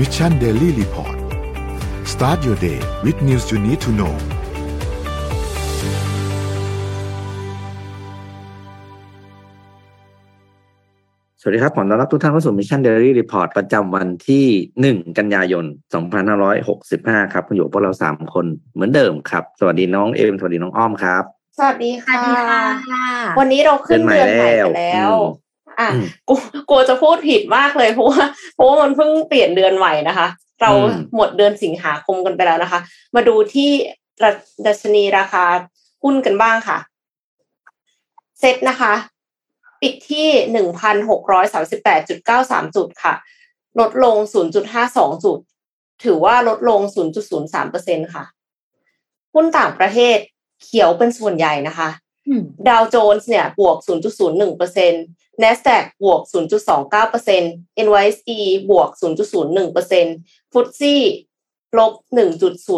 Mission Daily Report start your day with news you need to know สวัสดีครับผมต้อนรับทุกท่านเข้าสู่ Mission Daily Report ประจำวันที่หนึ่งกันยายนสองพันห้าร้อยหกสิบห้าครับคุณอยู่พวกเราสามคนเหมือนเดิมครับ สวัสดีน้องเอ็มสวัสดีน้องอ้อมครับ สวัสดีค่ะ สวัสดีค่ะ วันนี้เราขึ้นเดืเดือนใหใหม่ม่แล้วไปแล้ว อืมอะอืมกูกลัวจะพูดผิดมากเลยเพราะว่าเพราะว่ามันเพิ่งเปลี่ยนเดือนใหม่นะคะ เราอืมหมดเดือนสิงหาคมกันไปแล้วนะคะ มาดูที่ระดัชนีราคาหุ้นกันบ้างค่ะ เซ็ตนะคะ ปิดที่หนึ่งพันหกร้อยสามสิบแปดจุดเก้าสามจุดค่ะ ลดลงศูนย์จุดห้าสองจุด ถือว่าลดลงศูนย์จุดศูนย์สามเปอร์เซ็นค่ะ หุ้นต่างประเทศเขียวเป็นส่วนใหญ่นะคะอืม ดาวโจนส์เนี่ยบวก 0.01% NASDAQ บวก 0.29% NYSE บวก 0.01%ฟุตซี่ลบ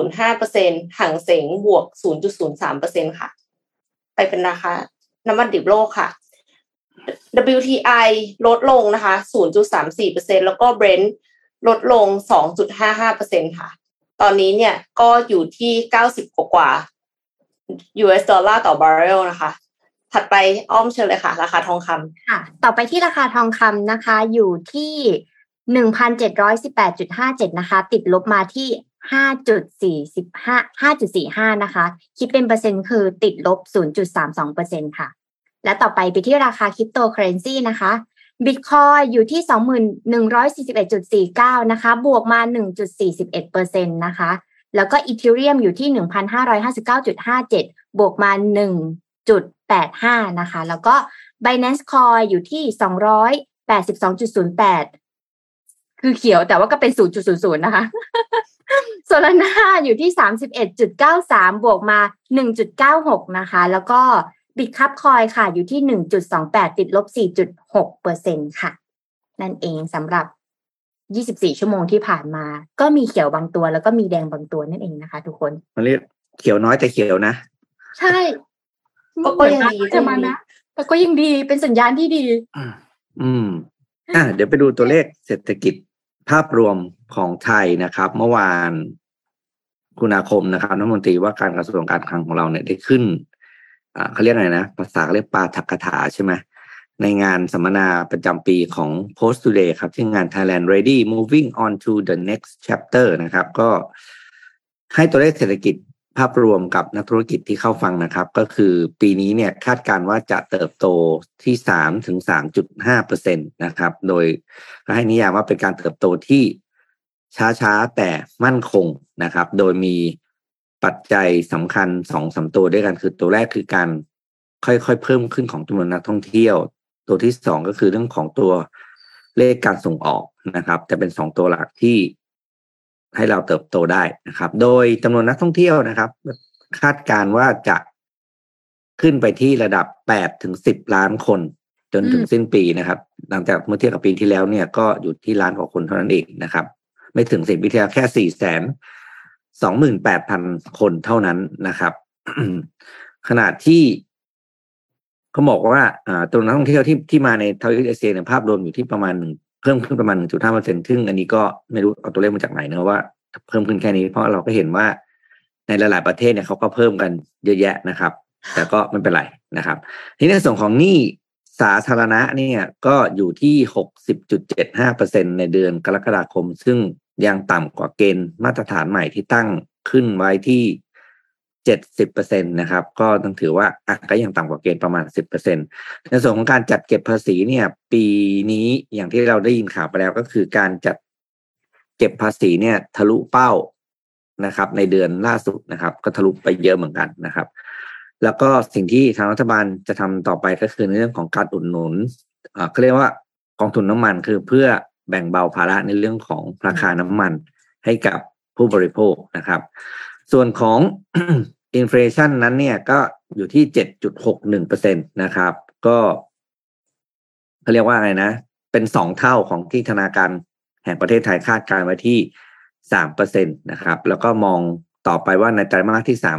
1.05%หังเสงบวก 0.03%ค่ะ ไปเป็นราคาน้ำมันดิบโลกค่ะ WTI ลดลงนะคะ 0.34%แล้วก็ Brent ลดลง 2.55%ค่ะ ตอนนี้เนี่ยก็อยู่ที่ 90 กว่ากว่า US ดอลลาร์ต่อบาร์เรลนะคะ ถัดไปอ้อมเชิญเลยค่ะ ราคาทองคำค่ะ ต่อไปที่ราคาทองคำนะคะ อยู่ที่หนึ่งพันเจ็ดร้อยสิบแปดจุดห้าเจ็ดนะคะ ติดลบมาที่ห้าจุดสี่สิบห้าห้าจุดสี่ห้านะคะ คิดเป็นเปอร์เซ็นต์คือติดลบศูนย์จุดสามสองเปอร์เซ็นต์ค่ะ และต่อไปไปที่ราคาคริปโตเคอเรนซีนะคะบิตคอยน์อยู่ที่สองหมื่นหนึ่งร้อยสี่สิบเอ็ดจุดสี่เก้านะคะ บวกมาหนึ่งจุดสี่สิบเอ็ดเปอร์เซ็นต์นะคะ แล้วก็ Ethereum อยู่ที่หนึ่งพันห้าร้อยห้าสิบเก้าจุดห้าเจ็ดบวกมาหนึ่งจุดแปดห้านะคะ แล้วก็ Binance Coin อยู่ที่สองร้อยแปดสิบสองจุดศูนย์แปดคือเขียวแต่ว่าก็เป็นศูนย์จุดศูนย์นะคะ Solana อยู่ที่สามสิบเอ็ดจุดเก้าสามบวกมาหนึ่งจุดเก้าหกนะคะ แล้วก็ Bitkub Coin ค่ะ อยู่ที่หนึ่งจุดสองแปดติดลบสี่จุดหกเปอร์เซ็นค่ะ นั่นเองสำหรับ ยี่สิบสี่ชั่วโมงที่ผ่านมา ก็มีเขียวบางตัวแล้วก็มีแดงบางตัวนั่นเองนะคะ ทุกคนมันเรียกเขียวน้อยแต่เขียวนะ ใช่ก็ก็ยังดีจะมานะแต่ก็ยังดีเป็นสัญญาณที่ดี อืม อะเดี๋ยวไปดูตัวเลขเศรษฐกิจภาพรวมของไทยนะครับ เมื่อวานคุณอาคมนะครับรัฐมนตรีว่าการกระทรวงการคลังของเราเนี่ยได้ขึ้นอ่าเขาเรียกอะไรนะภาษาเรียกปาฐกถาใช่ไหม ในงานสัมมนาประจำปีของ Post Today ครับที่งาน Thailand Ready Moving on to the next chapter นะครับ ก็ให้ตัวเลขเศรษฐกิจภาพรวมกับนักธุรกิจที่เข้าฟังนะครับ ก็คือปีนี้เนี่ยคาดการณ์ว่าจะเติบโตที่สามถึงสามจุดห้าเปอร์เซ็นตนะครับ โดยให้นิยามว่าเป็นการเติบโตที่ช้าๆแต่มั่นคงนะครับ โดยมีปัจจัยสำคัญสองสามตัวด้วยกันคือตัวแรกคือการค่อยๆเพิ่มขึ้นของจำนวนนักท่องเที่ยว ตัวที่สองก็คือเรื่องของตัวเลขการส่งออกนะครับ จะเป็นสองตัวหลักที่ให้เราเติบโตได้นะครับ โดยจำนวนนักท่องเที่ยวนะครับ คาดการณ์ว่าจะขึ้นไปที่ระดับแปดถึงสิบล้านคน จนถึงสิ้นปีนะครับ หลังจากเมื่อเทียบกับปีที่แล้วเนี่ยก็อยู่ที่ล้านกว่าคนเท่านั้นเองนะครับ ไม่ถึงสิบปีที่แล้วแค่สี่แสนสองหมื่นแปดพันคนเท่านั้นนะครับขนาดที่ เขาบอกว่าตัวนักท่องเที่ยวที่ที่มาในทวีปเอเชียเนี่ยภาพรวมอยู่ที่ประมาณหนึ่งเพิ่มขึ้นประมาณหนึ่งจุดห้าเปอร์เซ็นต์ซึ่งอันนี้ก็ไม่รู้เอาตัวเลขมาจากไหนนะว่า เพิ่มขึ้นแค่นี้เพราะเราก็เห็นว่าในหลายๆประเทศเนี่ยเขาก็เพิ่มกันเยอะแยะนะครับ แต่ก็ไม่เป็นไรนะครับ ทีนี้ในส่วนของหนี้สาธารณะเนี่ยก็อยู่ที่หกสิบจุดเจ็ดห้าเปอร์เซ็นในเดือนกรกฎาคม ซึ่งยังต่ำกว่าเกณฑ์มาตรฐานใหม่ที่ตั้งขึ้นไว้ที่ เจ็ดสิบเปอร์เซ็นตนะครับ ก็ต้องถือว่าอะก็ยังต่ำกว่าเกณฑ์ประมาณสิบเปอร์เซ็นตในส่วนของการจัดเก็บภาษีเนี่ย ปีนี้อย่างที่เราได้ยินข่าวไปแล้วก็คือการจัดเก็บภาษีเนี่ย ทะลุเป้านะครับ ในเดือนล่าสุดนะครับ ก็ทะลุไปเยอะเหมือนกันนะครับ แล้วก็สิ่งที่ทางรัฐบาลจะทำต่อไปก็คือในเรื่องของการอุดหนุนอ่าเขาเรียกว่ากองทุนน้ำมันคือเพื่อแบ่งเบาภาระในเรื่องของราคาน้ำมันให้กับผู้บริโภคนะครับ ส่วนของ inflation นั้นเนี่ยก็อยู่ที่เจ็ดจุดหกหนึ่งเปอร์เซ็นต์นะครับ ก็เขาเรียกว่าไงนะ เป็นสองเท่าของที่ธนาคารแห่งประเทศไทยคาดการณ์ไว้ที่สามเปอร์เซ็นต์นะครับ แล้วก็มองต่อไปว่าในไตรมาสที่สาม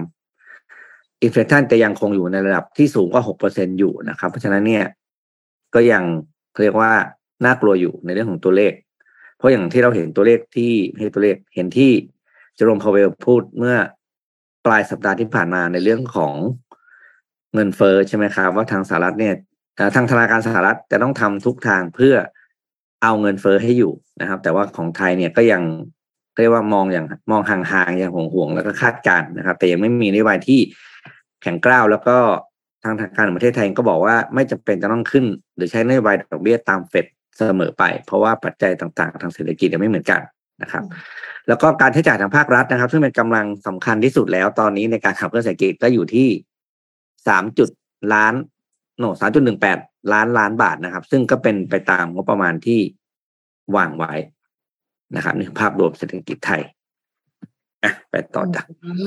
inflation จะยังคงอยู่ในระดับที่สูงกว่าหกเปอร์เซ็นต์อยู่นะครับ เพราะฉะนั้นเนี่ย ก็ยังเรียกว่าน่ากลัวอยู่ในเรื่องของตัวเลข เพราะอย่างที่เราเห็นตัวเลขที่ให้ตัวเลขเห็นที่ เจอโรมพาวเวลล์พูดเมื่อปลายสัปดาห์ที่ผ่านมาในเรื่องของเงินเฟ้อใช่ไหมครับ ว่าทางสหรัฐเนี่ยทางธนาคารสหรัฐจะต้องทำทุกทางเพื่อเอาเงินเฟ้อให้อยู่นะครับ แต่ว่าของไทยเนี่ยก็ยังเรียกว่ามองอย่างมองห่างๆอย่างห่วงๆแล้วก็คาดการณ์นะครับ แต่ยังไม่มีนโยบายที่แข็งกร้าวแล้วก็ทางทางการประเทศไทยก็บอกว่าไม่จำเป็นจะต้องขึ้น หรือใช้นโยบายดอกเบี้ยตามเฟดเสมอไป เพราะว่าปัจจัยต่างๆ ทางเศรษฐกิจยังไม่เหมือนกันนะครับ แล้วก็การใช้จ่ายทางภาครัฐนะครับ ซึ่งเป็นกำลังสำคัญที่สุดแล้วตอนนี้ในการขับเคลื่อนเศรษฐกิจก็อยู่ที่สามจุดล้านโนสามจุดหนึ่งแปดล้านล้านบาทนะครับ ซึ่งก็เป็นไปตามงบประมาณที่วางไว้นะครับนี่ภาพรวมเศรษฐกิจไทยอะไปต่อจ้ะ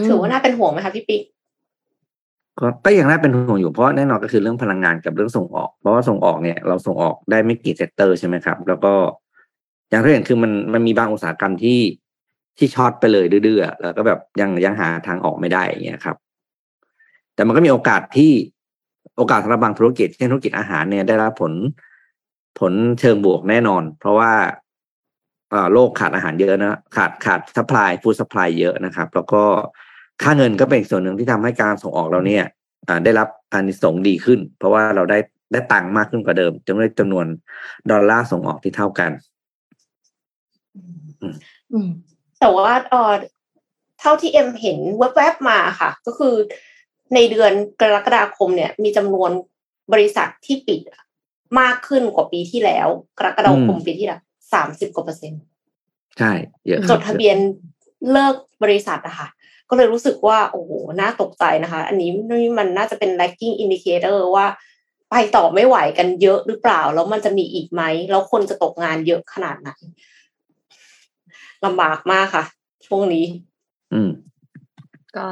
ถือว่าน่าเป็นห่วงไหมคะพี่ปิ๊กก็ก็ยังน่าเป็นห่วงอยู่เพราะแน่นอนก็คือเรื่องพลังงานกับเรื่องส่งออก เพราะว่าส่งออกเนี่ยเราส่งออกได้ไม่กี่ sector ใช่ไหมครับ แล้วก็อย่างที่เห็นคือมันมันมีบางอุตสาหกรรมที่ ที่ช็อตไปเลยดื้อๆแล้วก็แบบยังยังหาทางออกไม่ได้อย่างเงี้ยครับ แต่มันก็มีโอกาสที่โอกาสสำหรับบางธุรกิจเช่นธุรกิจอาหารเนี่ยได้รับผลผลเชิงบวกแน่นอน เพราะว่าโลกขาดอาหารเยอะนะขาดขาด supply food supply เยอะนะครับ แล้วก็ค่าเงินก็เป็นส่วนหนึ่งที่ทำให้การส่งออกเราเนี่ยได้รับอานิสงส์ดีขึ้น เพราะว่าเราได้ได้ตังค์มากขึ้นกว่าเดิมจนได้จำนวนดอลลาร์ส่งออกที่เท่ากัน แต่ว่าเออเท่าที่เอ็มเห็นแวบๆมาค่ะ ก็คือในเดือนกรกฎาคมเนี่ย มีจำนวนบริษัทที่ปิดมากขึ้นกว่าปีที่แล้ว กรกฎาคมปีที่แล้วสามสิบกว่าเปอร์เซ็นต์ใช่เยอะจดทะเบียนเลิกบริษัทอะค่ะ ก็เลยรู้สึกว่าโอ้โหน่าตกใจนะคะ อันนี้นี่มันน่าจะเป็น lagging indicator ว่าไปต่อไม่ไหวกันเยอะหรือเปล่า แล้วมันจะมีอีกไหม แล้วคนจะตกงานเยอะขนาดไหน ลำบากมากค่ะ ช่วงนี้ อืม ก็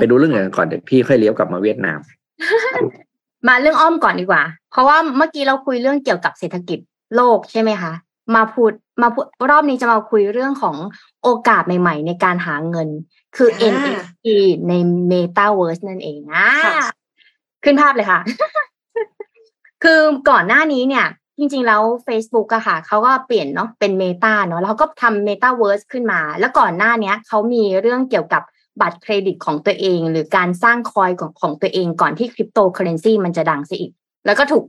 ไปดูเรื่องอื่นก่อนเดี๋ยวพี่ค่อยเลี้ยวกลับมาเวียดนาม มาเรื่องอ้อมก่อนดีกว่า เพราะว่าเมื่อกี้เราคุยเรื่องเกี่ยวกับเศรษฐกิจโลกใช่ไหมคะมาพูดมาพูดรอบนี้จะมาคุยเรื่องของโอกาสใหม่ ๆ ในการหาเงิน คือ NFT ใน Metaverse นั่นเองอะขึ้นภาพเลยค่ะ คือก่อนหน้านี้เนี่ย จริงๆแล้ว Facebook อะค่ะเขาก็เปลี่ยนเนาะเป็น Meta เนาะแล้วก็ทำ Metaverse ขึ้นมา แล้วก่อนหน้านี้เขามีเรื่องเกี่ยวกับบัตรเครดิตของตัวเอง หรือการสร้าง coin ของของตัวเองก่อนที่คริปโตเคอเรนซีมันจะดังซะอีก แล้วก็ถูก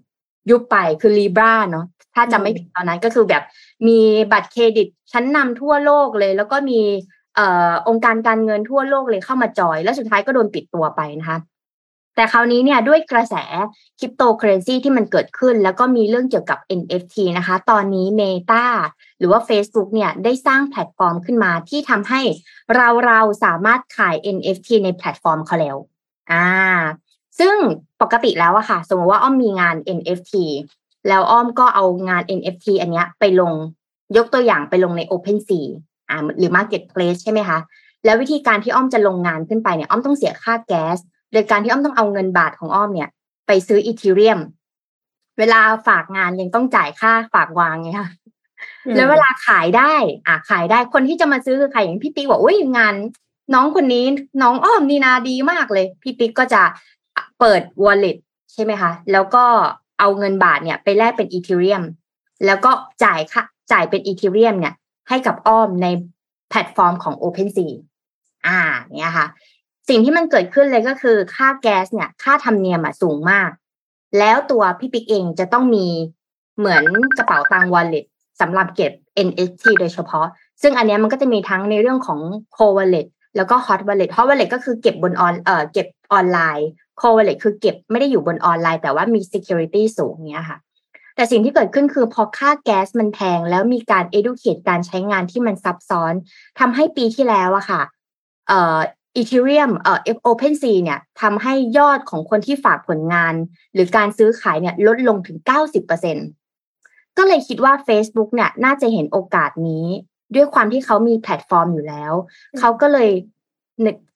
ยุบไปคือ Libra เนาะถ้าจำไม่ผิดตอนนั้นก็คือแบบมีบัตรเครดิตชั้นนำทั่วโลกเลย แล้วก็มีองค์การการเงินทั่วโลกเลยเข้ามาจอย แล้วสุดท้ายก็โดนปิดตัวไปนะคะ แต่คราวนี้เนี่ยด้วยกระแสคริปโตเคอเรนซีที่มันเกิดขึ้น แล้วก็มีเรื่องเกี่ยวกับ NFT นะคะ ตอนนี้ Meta หรือว่า Facebook เนี่ยได้สร้างแพลตฟอร์มขึ้นมาที่ทำให้เราเราสามารถขาย NFT ในแพลตฟอร์มเขาแล้วอ่าซึ่งปกติแล้วอะค่ะ สมมติว่าอ้อมมีงาน NFT แล้วอ้อมก็เอางาน NFT อันเนี้ยไปลงยกตัวอย่างไปลงใน OpenSea อ่าหรือ Marketplace ใช่ไหมคะ แล้ววิธีการที่อ้อมจะลงงานขึ้นไปเนี่ยอ้อมต้องเสียค่าแก๊ส โดยการที่อ้อมต้องเอาเงินบาทของอ้อมเนี่ย ไปซื้ออีเทเรียม เวลาฝากงานยังต้องจ่ายค่าฝากวางไงคะแล้วเวลาขายได้อ่าขายได้คนที่จะมาซื้อคือใครอย่างพี่ปิ๊กบอกอุ้ยงาน น้องคนนี้น้องอ้อมดีนาดีมากเลย พี่ปิ๊กก็จะเปิด wallet ใช่ไหมคะ แล้วก็เอาเงินบาทเนี่ย ไปแลกเป็นอีเทเรียมแล้วก็จ่ายค่ะ จ่ายเป็น Ethereum เนี่ย ให้กับอ้อมในแพลตฟอร์มของ OpenSea อ่า เนี่ยค่ะ สิ่งที่มันเกิดขึ้นเลยก็คือค่าแก๊สเนี่ย ค่าธรรมเนียมสูงมาก แล้วตัวพี่ปิ๊กเองจะต้องมีเหมือนกระเป๋าตังค์ wallet สำหรับเก็บ NFT โดยเฉพาะ ซึ่งอันนี้มันก็จะมีทั้งในเรื่องของ cold wallet แล้วก็ hot wallet hot wallet ก็คือเก็บบนออนเอ่อเก็บออนไลน์ co wallet คือเก็บไม่ได้อยู่บนออนไลน์ แต่ว่ามี security สูงเนี้ยค่ะ แต่สิ่งที่เกิดขึ้นคือพอค่าแก๊สมันแพงแล้วมีการ educate การใช้งานที่มันซับซ้อนทำให้ปีที่แล้วอะค่ะเอ่อ Ethereum เอ่อ OpenSea เนี่ยทำให้ยอดของคนที่ฝากผลงาน หรือการซื้อขายเนี่ยลดลงถึง 90%ก็เลยคิดว่า Facebook เนี่ยน่าจะเห็นโอกาสนี้ ด้วยความที่เขามีแพลตฟอร์มอยู่แล้ว เขาก็เลย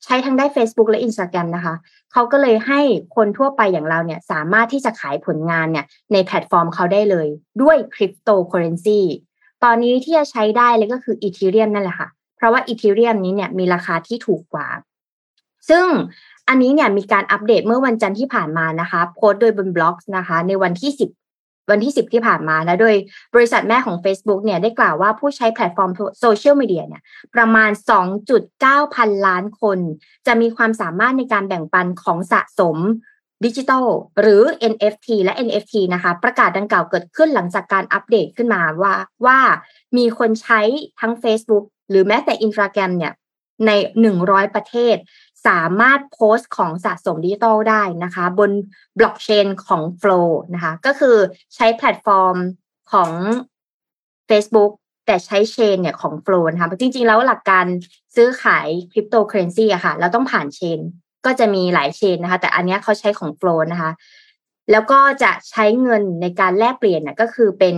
ใช้ทั้งได้ Facebook และ Instagram นะคะ เขาก็เลยให้คนทั่วไปอย่างเราเนี่ยสามารถที่จะขายผลงานเนี่ยในแพลตฟอร์มเขาได้เลย ด้วยคริปโตเคอเรนซีตอนนี้ที่จะใช้ได้เลยก็คือ Ethereum นั่นแหละค่ะ เพราะว่า Ethereum นี้เนี่ยมีราคาที่ถูกกว่า ซึ่งอันนี้เนี่ยมีการอัปเดตเมื่อวันจันทร์ที่ผ่านมานะคะ โพสต์โดยบนบล็อกนะคะ ในวันที่สิบวันที่10ที่ผ่านมาและโดยบริษัทแม่ของ Facebook เนี่ยได้กล่าวว่าผู้ใช้แพลตฟอร์มโซเชียลมีเดียเนี่ยประมาณ 2.9 พันล้านคน จะมีความสามารถในการแบ่งปันของสะสมดิจิทัลหรือ NFT และ NFT นะคะ ประกาศดังกล่าวเกิดขึ้นหลังจากการอัปเดตขึ้นมาว่าว่ามีคนใช้ทั้ง Facebook หรือแม้แต่ Instagram เนี่ยใน 100 ประเทศ สามารถโพสต์ของสะสมดิจิทัลได้นะคะ บนบล็อกเชนของ Flow นะคะ ก็คือใช้แพลตฟอร์มของ Facebook แต่ใช้เชนเนี่ยของ Flow นะคะจริง ๆ แล้วหลักการซื้อขายคริปโตเคอเรนซีอะค่ะ เราต้องผ่านเชน ก็จะมีหลายเชนนะคะ แต่อันนี้เขาใช้ของ Flow นะคะ แล้วก็จะใช้เงินในการแลกเปลี่ยนเนี่ยก็คือเป็น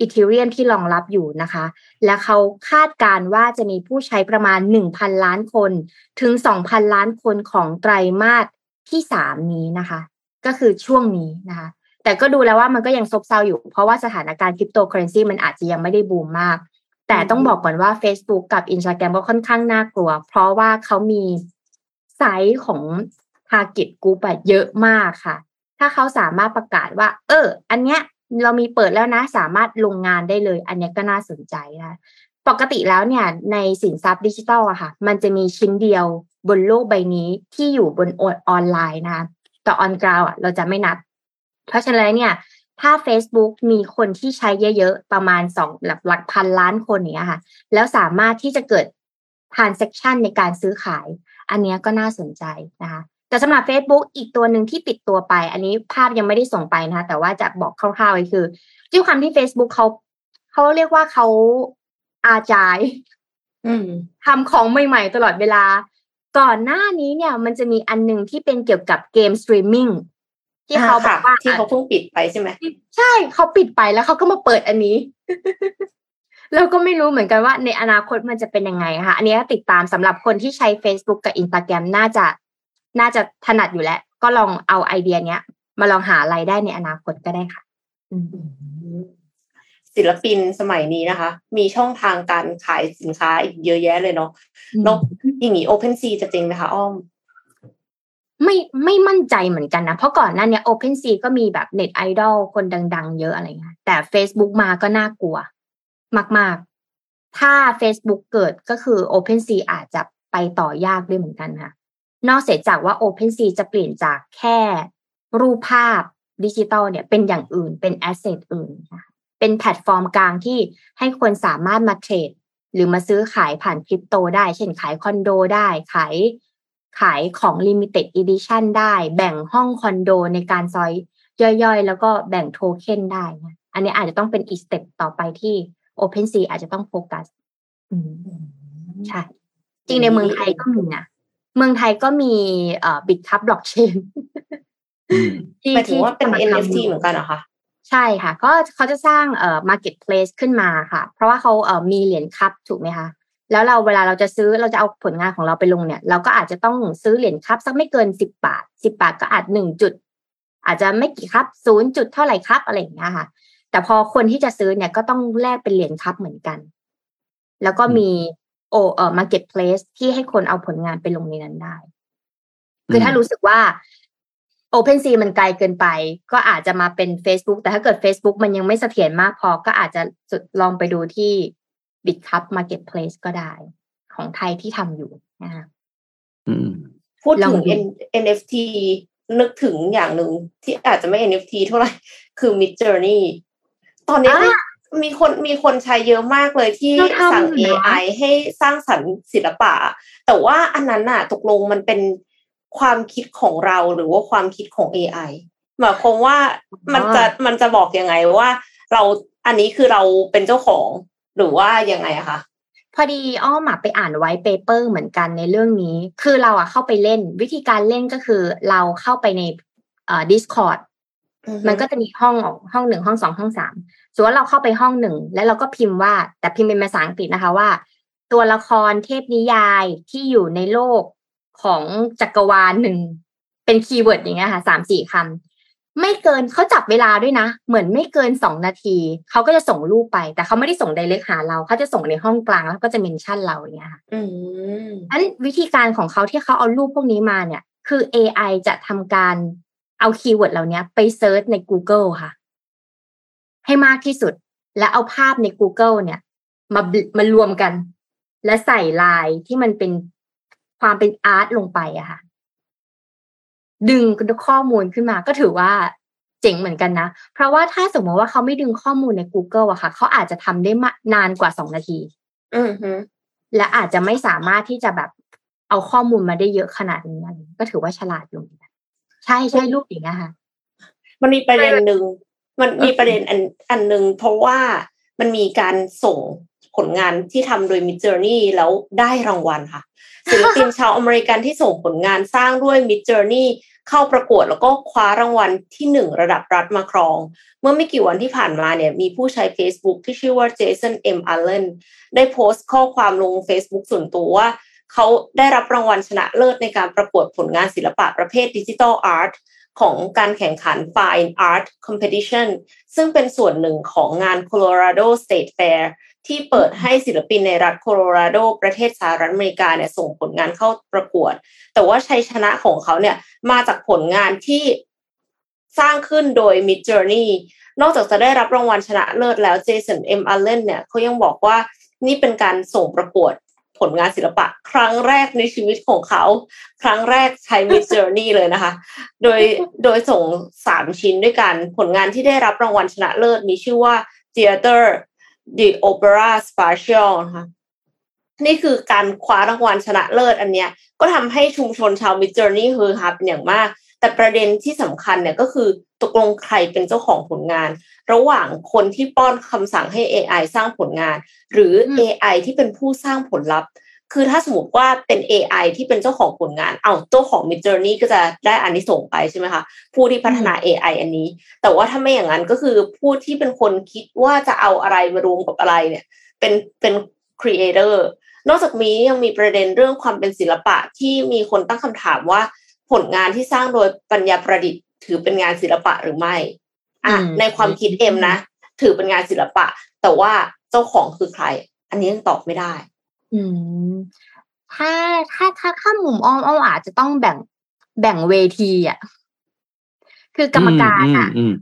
อีเทเรียมที่รองรับอยู่นะคะ และเขาคาดการว่าจะมีผู้ใช้ประมาณ 1,000 ล้านคนถึง 2,000 ล้านคนของไตรมาสที่ 3 นี้นะคะ ก็คือช่วงนี้นะคะ แต่ก็ดูแล้วว่ามันก็ยังซบเซาอยู่ เพราะว่าสถานการณ์คริปโตเคอเรนซีมันอาจจะยังไม่ได้บูมมาก แต่ต้องบอกก่อนว่า Facebook กับ Instagram ก็ค่อนข้างน่ากลัว เพราะว่าเขามีไซส์ของ Target Group เยอะมากค่ะ ถ้าเขาสามารถประกาศว่า เออ อันเนี้ย เรามีเปิดแล้วนะ สามารถลงงานได้เลย อันนี้ก็น่าสนใจนะปกติแล้วเนี่ยในสินทรัพย์ดิจิทัลอะค่ะ มันจะมีชิ้นเดียวบนโลกใบนี้ที่อยู่บนออนไลน์นะแต่ออนกราวอะเราจะไม่นับ เพราะฉะนั้นเนี่ย ถ้า Facebook มีคนที่ใช้เยอะๆ ประมาณสองหลักหลักพันล้านคนเนี้ยค่ะ แล้วสามารถที่จะเกิด transaction ในการซื้อขาย อันนี้ก็น่าสนใจนะคะ แต่สำหรับ Facebook อีกตัวหนึ่งที่ปิดตัวไป อันนี้ภาพยังไม่ได้ส่งไปนะคะแต่ว่าจะบอกคร่าวๆคือด้วยความที่ Facebook เขาเขาเรียกว่าเขาอาจจะทำของใหม่ๆตลอดเวลา ก่อนหน้านี้เนี่ย มันจะมีอันหนึ่งที่เป็นเกี่ยวกับ game streamingที่เขาบอกว่าที่เขาเพิ่งปิดไปใช่ไหมใช่เขาปิดไปแล้วเขาก็มาเปิดอันนี้เราก็ไม่รู้เหมือนกันว่าในอนาคตมันจะเป็นยังไงคะอันนี้ติดตามสำหรับคนที่ใช้ Facebook กับ Instagram น่าจะ น่าจะถนัดอยู่แล้ว ก็ลองเอาไอเดียเนี้ย มาลองหาไรายได้ในอนาคตก็ได้ค่ะศิลปินสมัยนี้นะคะ มีช่องทางการขายสินค้าอีกเยอะแยะเลยเนาะนกอย่างนี้ Open Sea จะจริงไหมคะ อ้อม ไม่ไม่มั่นใจเหมือนกันนะ เพราะก่อนหน้านี้ Open Sea ก็มีแบบเน็ตไอดอลคนดัง ๆ เยอะอะไรเงี้ยแต่ Facebook มาก็น่ากลัว มาก ๆ ถ้า Facebook เกิดก็คือ Open Sea อาจจะไปต่อยากด้วยเหมือนกันค่ะ นอกเสียจากว่า OpenSea จะเปลี่ยนจากแค่รูปภาพดิจิตอลเนี่ยเป็นอย่างอื่นเป็น asset อื่นนะคะเป็นแพลตฟอร์มกลางที่ให้คนสามารถมา trade หรือมาซื้อขายผ่านคริปโตได้ เช่นขายคอนโดได้ขายขายของ Limited Edition ได้ แบ่งห้องคอนโดในการซอยย่อยๆ แล้วก็แบ่งโทเค็นได้ อันนี้อาจจะต้องเป็นอีก step ต่อไปที่ OpenSea อาจจะต้องโฟกัสใช่ จริงในเมืองไทยก็มีนะ เมืองไทยก็มีเอ่อ Bitkub blockchain ที่ที่ว่าเป็น NFT เหมือนกันเหรอคะใช่ค่ะ ก็เขาจะสร้างเอ่อ marketplace ขึ้นมาค่ะ เพราะว่าเขาเอ่อมีเหรียญ KUB ถูกไหมคะแล้วเราเวลาเราจะซื้อเราจะเอาผลงานของเราไปลงเนี่ย เราก็อาจจะต้องซื้อเหรียญ KUB สักไม่เกินสิบบาทสิบบาทก็อาจหนึ่งจุด อาจจะไม่กี่ KUB ศูนย์จุดเท่าไหร่ KUB อะไรอย่างเงี้ยค่ะ แต่พอคนที่จะซื้อเนี่ยก็ต้องแลกเป็นเหรียญ KUB เหมือนกัน แล้วก็มี โอเอ่อมาร์เก็ตเพลสที่ให้คนเอาผลงานไปลงในนั้นได้ คือถ้ารู้สึกว่า Open Sea มันไกลเกินไป ก็อาจจะมาเป็น Facebook แต่ถ้าเกิด Facebook มันยังไม่เสถียรมากพอก็อาจจะลองไปดูที่ BitCup Marketplace ก็ได้ ของไทยที่ทำอยู่นะคะพูดถึง NFT นึกถึงอย่างหนึ่งที่อาจจะไม่ NFT เท่าไหร่ คือ Mid Journey ตอนนี้ มีคนมีคนใช้เยอะมากเลยที่สั่ง AI ให้สร้างสรรค์ศิลปะ แต่ว่าอันนั้นน่ะตกลงมันเป็นความคิดของเราหรือว่าความคิดของ AI หมายความว่ามันจะมันจะบอกยังไงว่า เราอันนี้คือเราเป็นเจ้าของหรือว่ายังไงอะคะพอดีอ้อมไปอ่านไว้เปเปอร์เหมือนกันในเรื่องนี้ คือเราอะเข้าไปเล่น วิธีการเล่นก็คือเราเข้าไปในเอ่อ Discord มันก็จะมีห้องห้องหนึ่งห้องสองห้องสามส่วนเราเข้าไปห้องหนึ่งแล้วเราก็พิมพ์ว่า แต่พิมพ์เป็นภาษาอังกฤษนะคะว่า ตัวละครเทพนิยายที่อยู่ในโลกของจักรวาลหนึ่งเป็น keyword อย่างเงี้ยค่ะสามสี่คำไม่เกินเขาจับเวลาด้วยนะ เหมือนไม่เกินสองนาที เขาก็จะส่งรูปไป แต่เขาไม่ได้ส่ง direct หาเราเขาจะส่งในห้องกลางแล้วก็จะ mention เราอย่างเงี้ยค่ะอืมอันวิธีการของเขาที่เขาเอารูปพวกนี้มาเนี่ย คือ AI จะทำการ เอา keyword เหล่านี้ไป search ใน Google ค่ะ ให้มากที่สุด และเอาภาพใน Google เนี่ย มามารวมกัน และใส่ลายที่มันเป็นความเป็น art ลงไปอะค่ะ ดึงข้อมูลขึ้นมาก็ถือว่าเจ๋งเหมือนกันนะ เพราะว่าถ้าสมมติว่าเขาไม่ดึงข้อมูลใน Google อะค่ะ เขาอาจจะทำได้นานกว่าสองนาทีอือฮึและอาจจะไม่สามารถที่จะแบบเอาข้อมูลมาได้เยอะขนาดนี้อะไรก็ถือว่าฉลาดอยู่เหมือนกัน ใช่ใช่รูปอย่างเงี้ยค่ะ มันมีประเด็นหนึ่งมันมีประเด็นอันอันหนึ่งเพราะว่ามันมีการส่งผลงานที่ทำโดยมิ d เจอร์นี่แล้วได้รางวัลค่ะศิลปินชาวอเมริกันที่ส่งผลงานสร้างด้วยมิ d เจอร์นี่เข้าประกวดแล้วก็คว้ารางวัลที่หนึ่งระดับรัฐมาครอง เมื่อไม่กี่วันที่ผ่านมาเนี่ยมีผู้ใช้ Facebook ที่ชื่อว่าเจสันเอ็มอัลเลนได้โพสต์ข้อความลง Facebook ส่วนตัวว่า เขาได้รับรางวัลชนะเลิศในการประกวดผลงานศิลปะประเภท digital art ของการแข่งขัน Fine Art Competition ซึ่งเป็นส่วนหนึ่งของงาน Colorado State Fair ที่เปิดให้ศิลปินในรัฐโคโลราโดประเทศสหรัฐอเมริกาเนี่ยส่งผลงานเข้าประกวด แต่ว่าชัยชนะของเขาเนี่ยมาจากผลงานที่สร้างขึ้นโดย Mid Journey นอกจากจะได้รับรางวัลชนะเลิศแล้วเจสันเอ็มอัลเลนเนี่ยเขายังบอกว่านี่เป็นการส่งประกวด ผลงานศิลปะ ครั้งแรกในชีวิตของเขา ครั้งแรกใช้ Mid Journey เลยนะคะ โดยโดยส่งสามชิ้นด้วยกัน ผลงานที่ได้รับรางวัลชนะเลิศมีชื่อว่า Theater The Opera Spatial นะคะนี่คือการคว้ารางวัลชนะเลิศอันเนี้ย ก็ทำให้ชุมชนชาว Mid Journey ฮือฮาเป็นอย่างมาก แต่ประเด็นที่สำคัญเนี่ยก็คือตกลงใครเป็นเจ้าของผลงาน ระหว่างคนที่ป้อนคำสั่งให้ AI สร้างผลงาน หรืออืม AI ที่เป็นผู้สร้างผลลัพธ์ คือถ้าสมมติว่าเป็น AI ที่เป็นเจ้าของผลงาน เอาเจ้าของ Mid Journey ก็จะได้อันนี้ส่งส์ไปใช่ไหมคะผู้ที่พัฒนา AI อันนี้ แต่ว่าถ้าไม่อย่างนั้นก็คือผู้ที่เป็นคนคิดว่าจะเอาอะไรมารวมกับอะไรเนี่ย เป็นเป็น creator นอกจากนี้ยังมีประเด็นเรื่องความเป็นศิลปะที่มีคนตั้งคำถามว่า ผลงานที่สร้างโดยปัญญาประดิษฐ์ ถือเป็นงานศิลปะหรือไม่อะอืมในความคิดเอ็มนะ ถือเป็นงานศิลปะ แต่ว่าเจ้าของคือใคร อันนี้ยังตอบไม่ได้ อืมถ้าถ้าถ้าถ้ามุมอ้อมอ้อมอาจจะต้องแบ่งแบ่งเวทีอะคือกรรมการอะอืม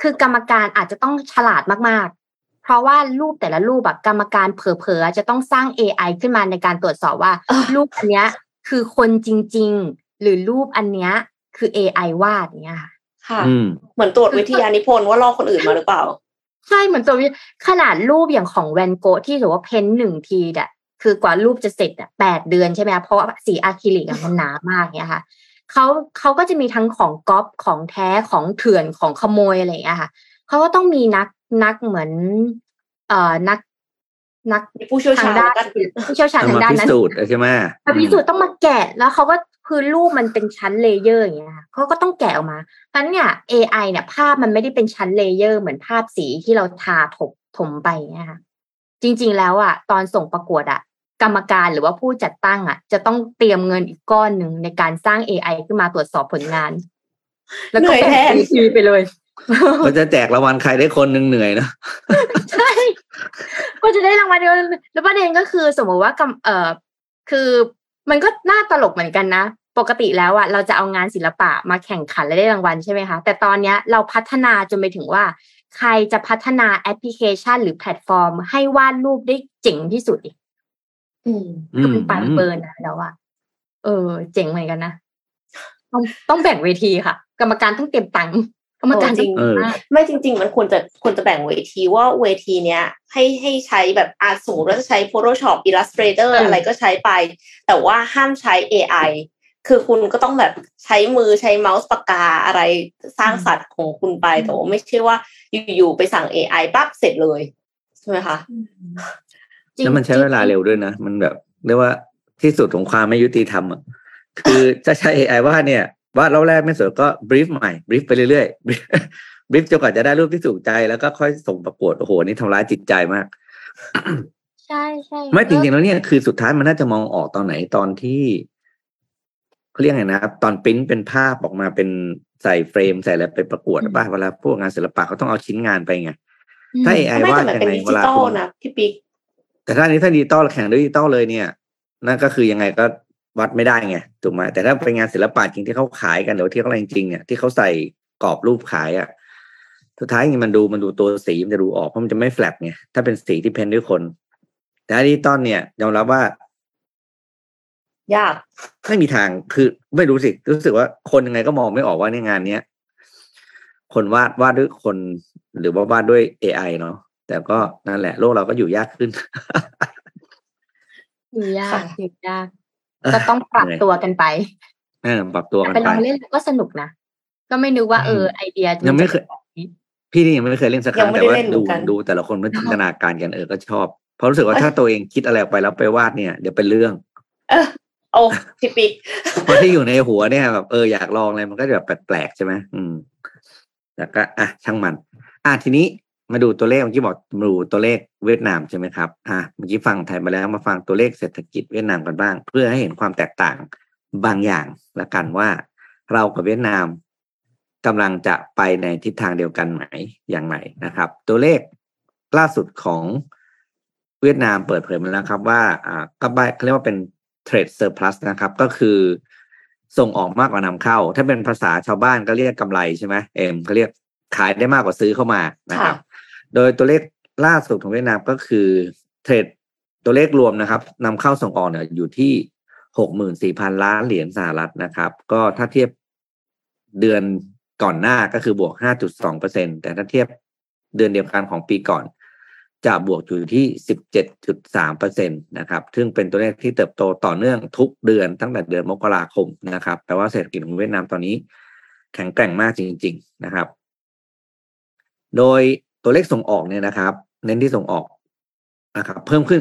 คือกรรมการอาจจะต้องฉลาดมากๆ เพราะว่ารูปแต่ละรูปแบบกรรมการเผลอๆจะต้องสร้าง AI ขึ้นมาในการตรวจสอบว่าเออรูปอันเนี้ย คือคนจริง ๆ หรือรูปอันเนี้ยคือ AI วาดเนี้ยค่ะค่ะอืมเหมือนตรวจวิทยานิพนธ์ว่าลอกคนอื่นมาหรือเปล่า ใช่เหมือนตัววิขนาดรูปอย่างของแวนโกะที่ถือว่าเพ้นท์หนึ่งทีอะคือกว่ารูปจะเสร็จอะแปดเดือนใช่ไหมคะเพราะว่าสีอะคริลิกอะมันหนามากเนี่ยค่ะเขาเขาก็จะมีทั้งของก๊อปของแท้ของเถื่อนของขโมยอะไรอย่างเงี้ยค่ะเขาก็ต้องมีนักนักเหมือน เอ่อนักนักมีผู้เชี่ยวชาทางด้านด้านผู้เชี่ยวชาญเอาทางมาด้านพิสูจน์นั้นใช่ไหมมาพิสูจน์ต้องมาแกะแล้วเขาก็ คือรูปมันเป็นชั้น layer อย่างเงี้ยค่ะเขาก็ต้องแกะออกมาเพราะฉะนั้นเนี่ย AI เนี่ยภาพมันไม่ได้เป็นชั้น layer เหมือนภาพสีที่เราทาถบถมไปเนี่ยค่ะจริง ๆ แล้วอะ ตอนส่งประกวดอะ กรรมการหรือว่าผู้จัดตั้งอะ จะต้องเตรียมเงินอีกก้อนหนึ่งในการสร้าง AI ขึ้นมาตรวจสอบผลงาน แล้วก็เหนื่อยแทนฟรีๆไปเลยก็จะแจกรางวัลใครได้คนหนึ่งเหนื่อยนะใช่ก็จะได้รางวัลเดียวแล้วประเด็นก็คือสมมติว่ากรรม เอ่อคือ มันก็น่าตลกเหมือนกันนะ ปกติแล้วอะเราจะเอางานศิลปะมาแข่งขันและได้รางวัลใช่ไหมคะ แต่ตอนเนี้ยเราพัฒนาจนไปถึงว่า ใครจะพัฒนาแอปพลิเคชันหรือแพลตฟอร์ม ให้วาดรูปได้เจ๋งที่สุดอีกอืมคือเป็นปานเบิร์นนะแล้วอะเออ เจ๋งเหมือนกันนะต้องต้องแบ่งเวทีค่ะ กรรมการต้องเตรียมตังค์ก รรมการโอ้จริงเออไม่จริง ๆ มันควรจะควรจะแบ่งเวทีว่าเวทีเนี้ย ให้ให้ใช้แบบอาสมมติว่าจะใช้ Photoshop Illustrator อืมอะไรก็ใไป แต่ว่าห้ามใช้ AI คือคุณก็ต้องแบบใช้มือใช้เมาส์ปากกาอะไรสร้างสรรค์ของคุณไปแต่ว่าไม่ใช่ว่าอยู่ๆไปสั่ง AI ปั๊บเสร็จเลย ใช่ไหมคะจริงแล้วมันใช้เวลาเร็วด้วยนะ มันแบบเรียกว่าที่สุดของความไม่ยุติธรรมอะคือจะใช้ AI ว่าเนี่ย วาดรอบแรกไม่สวยก็บรีฟใหม่บรีฟไปเรื่อยๆบรีฟจนกว่าจะได้รูปที่ถูกใจแล้วก็ค่อยส่งประกวดโอ้โหนี่ทำร้ายจิตใจมากใช่ใช่ไม่จริงๆแล้วเนี่ยคือสุดท้ายมันน่าจะมองออกตอนไหนตอนที่เขาเรียกไงนะครับ ตอนปริ้นเป็นภาพออกมาเป็นใส่ frame ใส่อะไรไปประกวดป่ะเวลาพวกงานศิลปะเขาต้องเอาชิ้นงานไปไงถ้า AI ไม่วาดแต่มันยังเป็นไงดิเวจิลาตอลเวลาคุณนะพี่ปิ๊กแต่ถ้าอันนี้ถ้าดิจิตอลแข่งด้วยดิจิตอลเลยเนี่ยนั่นก็คือยังไงก็ วัดไม่ได้ไงถูกไหมแต่ถ้าเป็นงานศิลปะจริงที่เขาขายกันหรือว่าที่เขาอะไรจริงๆเนี่ยที่เขาใส่กรอบรูปขายอะสุดท้ายมันดูมันดูตัวสีมันจะดูออกเพราะมันจะไม่แฟลตไงถ้าเป็นสีที่ paint ด้วยคน แต่ดิจิตอลเนี่ยยอมรับว่ายากไม่มีทางคือไม่รู้สิรู้สึกว่าคนยังไงก็มองไม่ออกว่าในงานเนี้ยคนวาดวาดด้วยคนหรือว่าวาดด้วย AI เนาะแต่ก็นั่นแหละ โลกเราก็อยู่ยากขึ้น อยู่ยากอยู่ยาก ก็ต้องปรับตัวกันไปเออปรับตัวกันไปลไปองเล่นก็สนุกนะ ก็ไม่นึกว่าเออไอเดียยังไม่เคยจะป็นแบบนี้พี่นี่ยังไม่เคยเล่นสักครั้ยังงไม่แต่ได้ว่าเล่นเหมืดูอนกันดูแต่ละคนมันจินตนาการกันเออก็ชอบเพราะรู้สึกว่าถ้าตัวเองคิดอะไรออกไปแล้วไปวาดเนี่ย เดี๋ยวเป็นเรื่อง เออโอ้พี่ปิ๊กเพราะที่อยู่ในหัวเนี่ยแบบเอออยากลองอะไรมันก็จะแบบแปลกๆใช่ไหมอืมแล้วก็อะช่างมัน อะทีนี้ มาดูตัวเลขเมื่อกี้บอกดูตัวเลขเวียดนามใช่ไหมครับอะเมื่อกี้ฟังไทยมาแล้วมาฟังตัวเลขเศรษฐกิจเวียดนามกันบ้าง เพื่อให้เห็นความแตกต่างบางอย่างละกันว่า เรากับเวียดนามกำลังจะไปในทิศทางเดียวกันไหมอย่างไรนะครับ ตัวเลขล่าสุดของเวียดนามเปิดเผยมาแล้วครับว่าอ่าก็เขาเรียกว่าเป็น trade surplus นะครับ ก็คือส่งออกมากกว่านำเข้า ถ้าเป็นภาษาชาวบ้านก็เรียกกำไรใช่ไหมเอ็มก็เรียกขายได้มากกว่าซื้อเข้ามานะครับ โดยตัวเลขล่าสุดของเวียดนามก็คือเทรดตัวเลขรวมนะครับนำเข้าส่งออกเนี่ยอยู่ที่หกหมื่นสี่พันล้านเหรียญสหรัฐนะครับ ก็ถ้าเทียบเดือนก่อนหน้าก็คือบวกห้าจุดสองเปอร์เซ็นแต่ถ้าเทียบเดือนเดียวกันของปีก่อน จะบวกอยู่ที่สิบเจ็ดจุดสามเปอร์เซ็นตนะครับ ซึ่งเป็นตัวเลขที่เติบโตต่อเนื่องทุกเดือนตั้งแต่เดือนมกราคมนะครับแปลว่าเศรษฐกิจของเวียดนามตอนนี้แข็งแกร่งมากจริง ๆ นะครับ โดย ตัวเลขส่งออกเนี่ยนะครับ เน้นที่ส่งออกนะครับเพิ่มขึ้น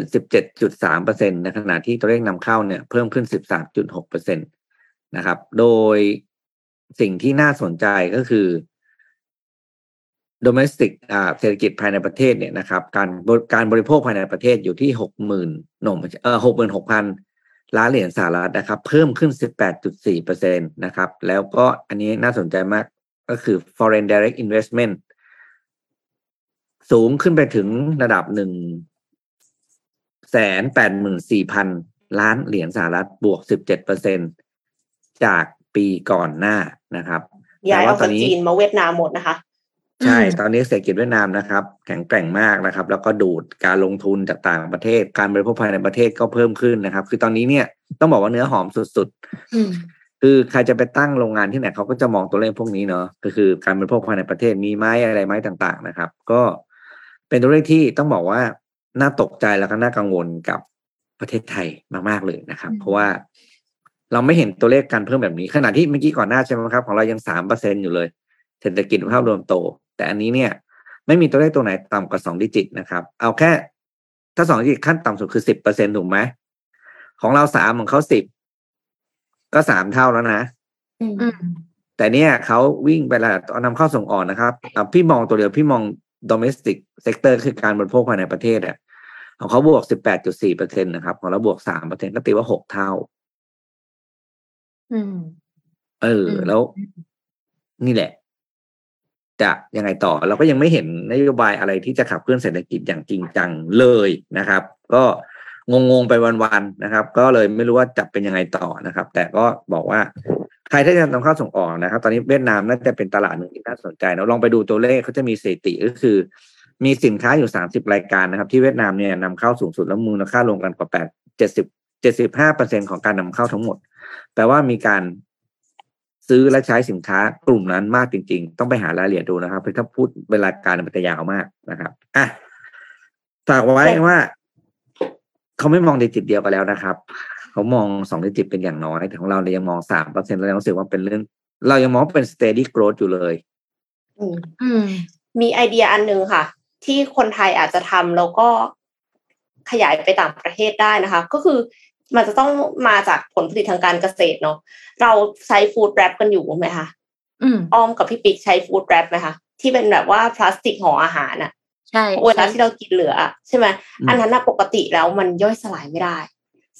17.3เปอร์เซ็นในขณะที่ตัวเลขนำเข้าเนี่ยเพิ่มขึ้น 13.6เปอร์เซ็นตนะครับ โดยสิ่งที่น่าสนใจก็คือ domestic อ่าเศรษฐกิจภายในประเทศเนี่ยนะครับ การการบริโภคภายในประเทศอยู่ที่หกหมื่นหน่มเอ่อหกหมื่นหกพันล้านเหรียญสหรัฐนะครับ เพิ่มขึ้น18.4เปอร์เซ็นตนะครับ แล้วก็อันนี้น่าสนใจมากก็คือ foreign direct investment สูงขึ้นไปถึงระดับหนึ่งแสนแปดหมื่นสี่พันล้านเหรียญสหรัฐบวกสิบเจ็ดเปอร์เซ็นจากปีก่อนหน้านะครับย้ายแต่เอาว่าตอจานกนี้จีนมาเวียดนามหมดนะคะ ใช่อืมตอนนี้เศรษฐกิจเวียดนามนะครับ แข็งแกร่งมากนะครับ แล้วก็ดูดการลงทุนจากต่างประเทศ การบริโภคภายในประเทศก็เพิ่มขึ้นนะครับ คือตอนนี้เนี่ยต้องบอกว่าเนื้อหอมสุดอืมๆคือใครจะไปตั้งโรงงานที่ไหนเขาก็จะมองตัวเลขพวกนี้เนาะก็คือการบริโภคภายในประเทศมีไหมอะไรไหมต่าง ๆ นะครับ ก็ เป็นตัวเลขที่ต้องบอกว่าน่าตกใจแล้วก็น่ากังวลกับประเทศไทยมากๆเลยนะครับอืมเพราะว่าเราไม่เห็นตัวเลขการเพิ่มแบบนี้ขณะที่เมื่อกี้ก่อนหน้าใช่ไหมครับ ของเรายังสามเปอร์เซ็นอยู่เลย เศรษฐกิจภาพรวมโต แต่อันนี้เนี่ย ไม่มีตัวเลขตัวไหนต่ำกว่าสองดิจิตนะครับ เอาแค่ ถ้าสองดิจิตขั้นต่ำสุดคือสิบเปอร์เซ็นถูกไหมของเราสามของเขาสิบก็สามเท่าแล้วนะอืมอืมแต่เนี่ยเขาวิ่งไปแล้วเอานำเข้าส่งออกนะครับอะพี่มองตัวเดียวพี่มอง domestic sector คือการบริโภคภายในประเทศอะของเขาบวกสิบแปดจุดสี่เปอร์เซ็นตนะครับ ของเราบวกสามเปอร์เซ็นก็ตีว่าหกเท่า อืม เอออืมแล้ว นี่แหละ จะยังไงต่อ เราก็ยังไม่เห็นนโยบายอะไรที่จะขับเคลื่อนเศรษฐกิจอย่างจริงจังเลยนะครับ ก็งงๆไปวันๆนะครับ ก็เลยไม่รู้ว่าจะเป็นยังไงต่อนะครับ แต่ก็บอกว่า ใครที่จะนำเข้าส่งออกนะครับ ตอนนี้เวียดนามน่าจะเป็นตลาดหนึ่งที่น่าสนใจนะลองไปดูตัวเลขเขาจะมีสถิติก็คือ มีสินค้าอยู่สามสิบรายการนะครับ ที่เวียดนามเนี่ยนำเข้าสูงสุดแล้วมูลค่ารวมกันกว่าแปดเจ็ดสิบเจ็ดสิบห้าเปอร์เซ็นของการนำเข้าทั้งหมดแปลว่ามีการซื้อและใช้สินค้ากลุ่มนั้นมากจริง ๆ ต้องไปหารายละเอียดดูนะครับเพราะถ้าพูดเวลาการมันจะยาวมากนะครับอะฝากไว้ว่า เขาไม่มองดิจิตเดียวกันแล้วนะครับ เขามองสองดิจิตเป็นอย่างน้อย แต่ของเราเนี่ยยังมองสามเปอร์เซ็นต์แล้วยังรู้สึกว่าเป็นเรื่อง เรายังมองเป็น steady growth อยู่เลยอืมอืมมีไอเดียอันหนึงค่ะ ที่คนไทยอาจจะทำแล้วก็ขยายไปต่างประเทศได้นะคะ ก็คือมันจะต้องมาจากผลผลิตทางการเกษตรเนาะเราใช้ฟู้ดแรปกันอยู่ไหมคะอืมอ้อมกับพี่ปิ๊กใช้ฟู้ดแรปไหมคะที่เป็นแบบว่าพลาสติกห่ออาหารอะใช่เวลาที่เรากินเหลืออะใช่ไหมอืมอันนั้นน่ะปกติแล้วมันย่อยสลายไม่ได้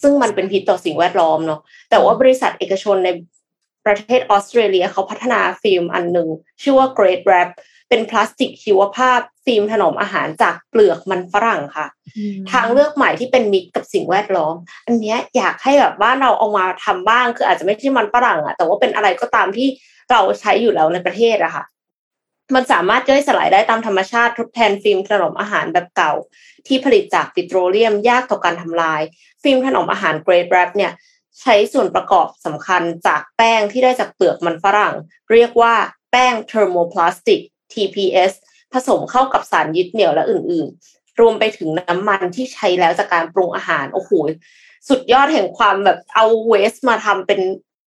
ซึ่งมันเป็นพิษต่อสิ่งแวดล้อมเนาะแต่ว่าบริษัทเอกชนในประเทศออสเตรเลียเขาพัฒนาฟิล์มอันหนึ่ง ชื่อว่า Great Wrap เป็นพลาสติกชีวภาพ ฟิล์มถนอมอาหารจากเปลือกมันฝรั่งค่ะอืมทางเลือกใหม่ที่เป็นมิตรกับสิ่งแวดล้อม อันเนี้ยอยากให้แบบบ้านเราเอามาทำบ้างคืออาจจะไม่ใช่มันฝรั่งอะแต่ว่าเป็นอะไรก็ตามที่เราใช้อยู่แล้วในประเทศอะค่ะ มันสามารถย่อยสลายได้ตามธรรมชาติทดแทนฟิล์มถนอมอาหารแบบเก่า ที่ผลิตจากปิโตรเลียมยากต่อการทำลาย ฟิล์มถนอมอาหาร Great Wrap เนี่ยใช้ส่วนประกอบสำคัญจากแป้งที่ได้จากเปลือกมันฝรั่ง เรียกว่าแป้ง thermoplastic TPS ผสมเข้ากับสารยึดเหนี่ยวและอื่นๆ รวมไปถึงน้ำมันที่ใช้แล้วจากการปรุงอาหาร โอ้โห สุดยอดแห่งความแบบเอา waste มาทำเป็น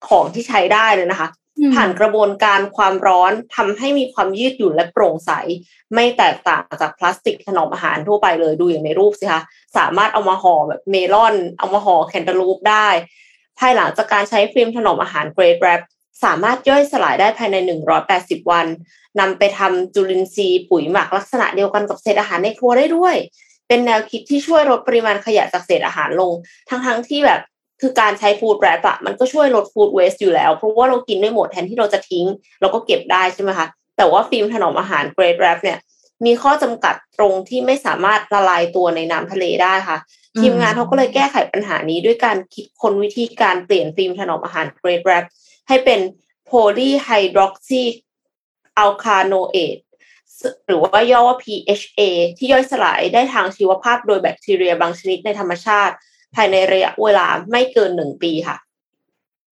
ของที่ใช้ได้เลยนะคะ ผ่านกระบวนการความร้อนทำให้มีความยืดหยุ่นและโปร่งใส ไม่แตกต่างจากพลาสติกถนอมอาหารทั่วไปเลยดูอย่างในรูปสิคะสามารถเอามาห่อแบบเมลอน เอามาห่อแคนตาลูปได้ ภายหลังจากการใช้ฟิล์มถนอมอาหารเกรดแรปสามารถย่อยสลายได้ภายใน 180 วันนำไปทำจุลินทรีย์ปุ๋ยหมักลักษณะเดียวกันกับเศษอาหารในครัวได้ด้วย เป็นแนวคิดที่ช่วยลดปริมาณขยะจากเศษอาหารลง ทั้งๆทที่แบบ คือการใช้ food wrap อะมันก็ช่วยลด food waste อยู่แล้ว เพราะว่าเรากินไม่หมดแทนที่เราจะทิ้ง เราก็เก็บได้ใช่ไหมคะ แต่ว่าฟิล์มถนอมอาหาร Glad Wrap เนี่ย มีข้อจำกัดตรงที่ไม่สามารถละลายตัวในน้ำทะเลได้ค่ะ ทีมงานเขาก็เลยแก้ไขปัญหานี้ด้วยการคิดค้นวิธีการเปลี่ยนฟิล์มถนอมอาหาร Glad Wrap ให้เป็น polyhydroxyalkanoate หรือว่าย่อว่า PHA ที่ย่อยสลายได้ทางชีวภาพโดยแบคทีเรียบางชนิดในธรรมชาติ ภายในระยะเวลาไม่เกินหนึ่งปีค่ะ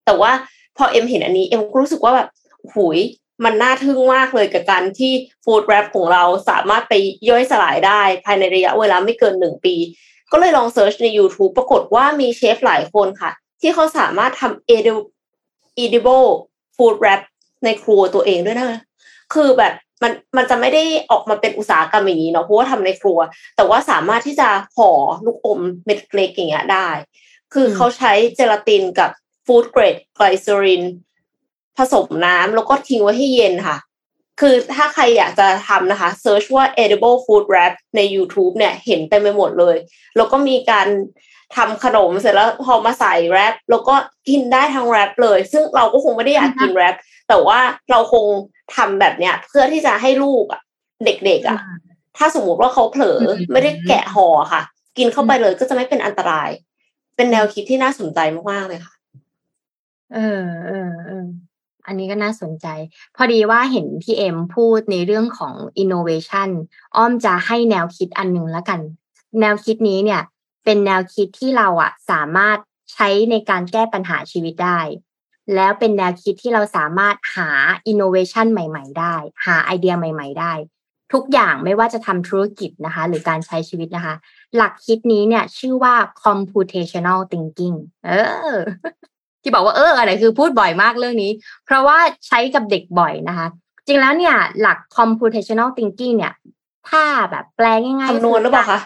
แต่ว่าพอเอ็มเห็นอันนี้เอ็มรู้สึกว่าแบบหุยมันน่าทึ่งมากเลยกับการที่ food wrap ของเราสามารถไปย่อยสลายได้ ภายในระยะเวลาไม่เกินหนึ่งปี ก็เลยลอง search ใน YouTube ปรากฏว่ามีเชฟหลายคนค่ะ ที่เขาสามารถทำ edible food wrap ในครัวตัวเองด้วยนะ คือแบบ มันมันจะไม่ได้ออกมาเป็นอุตสาหกรรมอย่างนี้เนาะเพราะว่าทำในครัว แต่ว่าสามารถที่จะห่อลูกอมเม็ดเล็กอย่างเงี้ยได้ คือเขาใช้เจลาตินกับ food grade glycerin ผสมน้ำแล้วก็ทิ้งไว้ให้เย็นค่ะ คือถ้าใครอยากจะทำนะคะ search ว่า edible food wrap ใน YouTube เนี่ยเห็นเต็มไปหมดเลย แล้วก็มีการทำขนมเสร็จแล้วพอมาใส่ wrap แล้วก็กินได้ทั้ง wrap เลย ซึ่งเราก็คงไม่ได้อยากกิน wrap แต่ว่าเราคงทำแบบเนี้ย เพื่อที่จะให้ลูกอะ เด็กๆอะ ถ้าสมมุติว่าเขาเผลอไม่ได้แกะห่อค่ะ กินเข้าไปเลยก็จะไม่เป็นอันตราย เป็นแนวคิดที่น่าสนใจมากๆเลยค่ะ เออเออเอออันนี้ก็น่าสนใจ พอดีว่าเห็นพี่เอ็มพูดในเรื่องของ innovation อ้อมจะให้แนวคิดอันหนึ่งแล้วกัน แนวคิดนี้เนี่ย เป็นแนวคิดที่เราอะสามารถใช้ในการแก้ปัญหาชีวิตได้ แล้วเป็นแนวคิดที่เราสามารถหาอินโนเวชันใหม่ ๆ ได้ หาไอเดียใหม่ ๆ ได้ ทุกอย่างไม่ว่าจะทำธุรกิจนะคะ หรือการใช้ชีวิตนะคะ หลักคิดนี้เนี่ยชื่อว่า computational thinking เออ ที่บอกว่าเอออะไรคือพูดบ่อยมากเรื่องนี้ เพราะว่าใช้กับเด็กบ่อยนะคะ จริงแล้วเนี่ย หลัก computational thinking เนี่ย ถ้าแบบแปลง่ายๆคำนวณหรือเปล่าคะ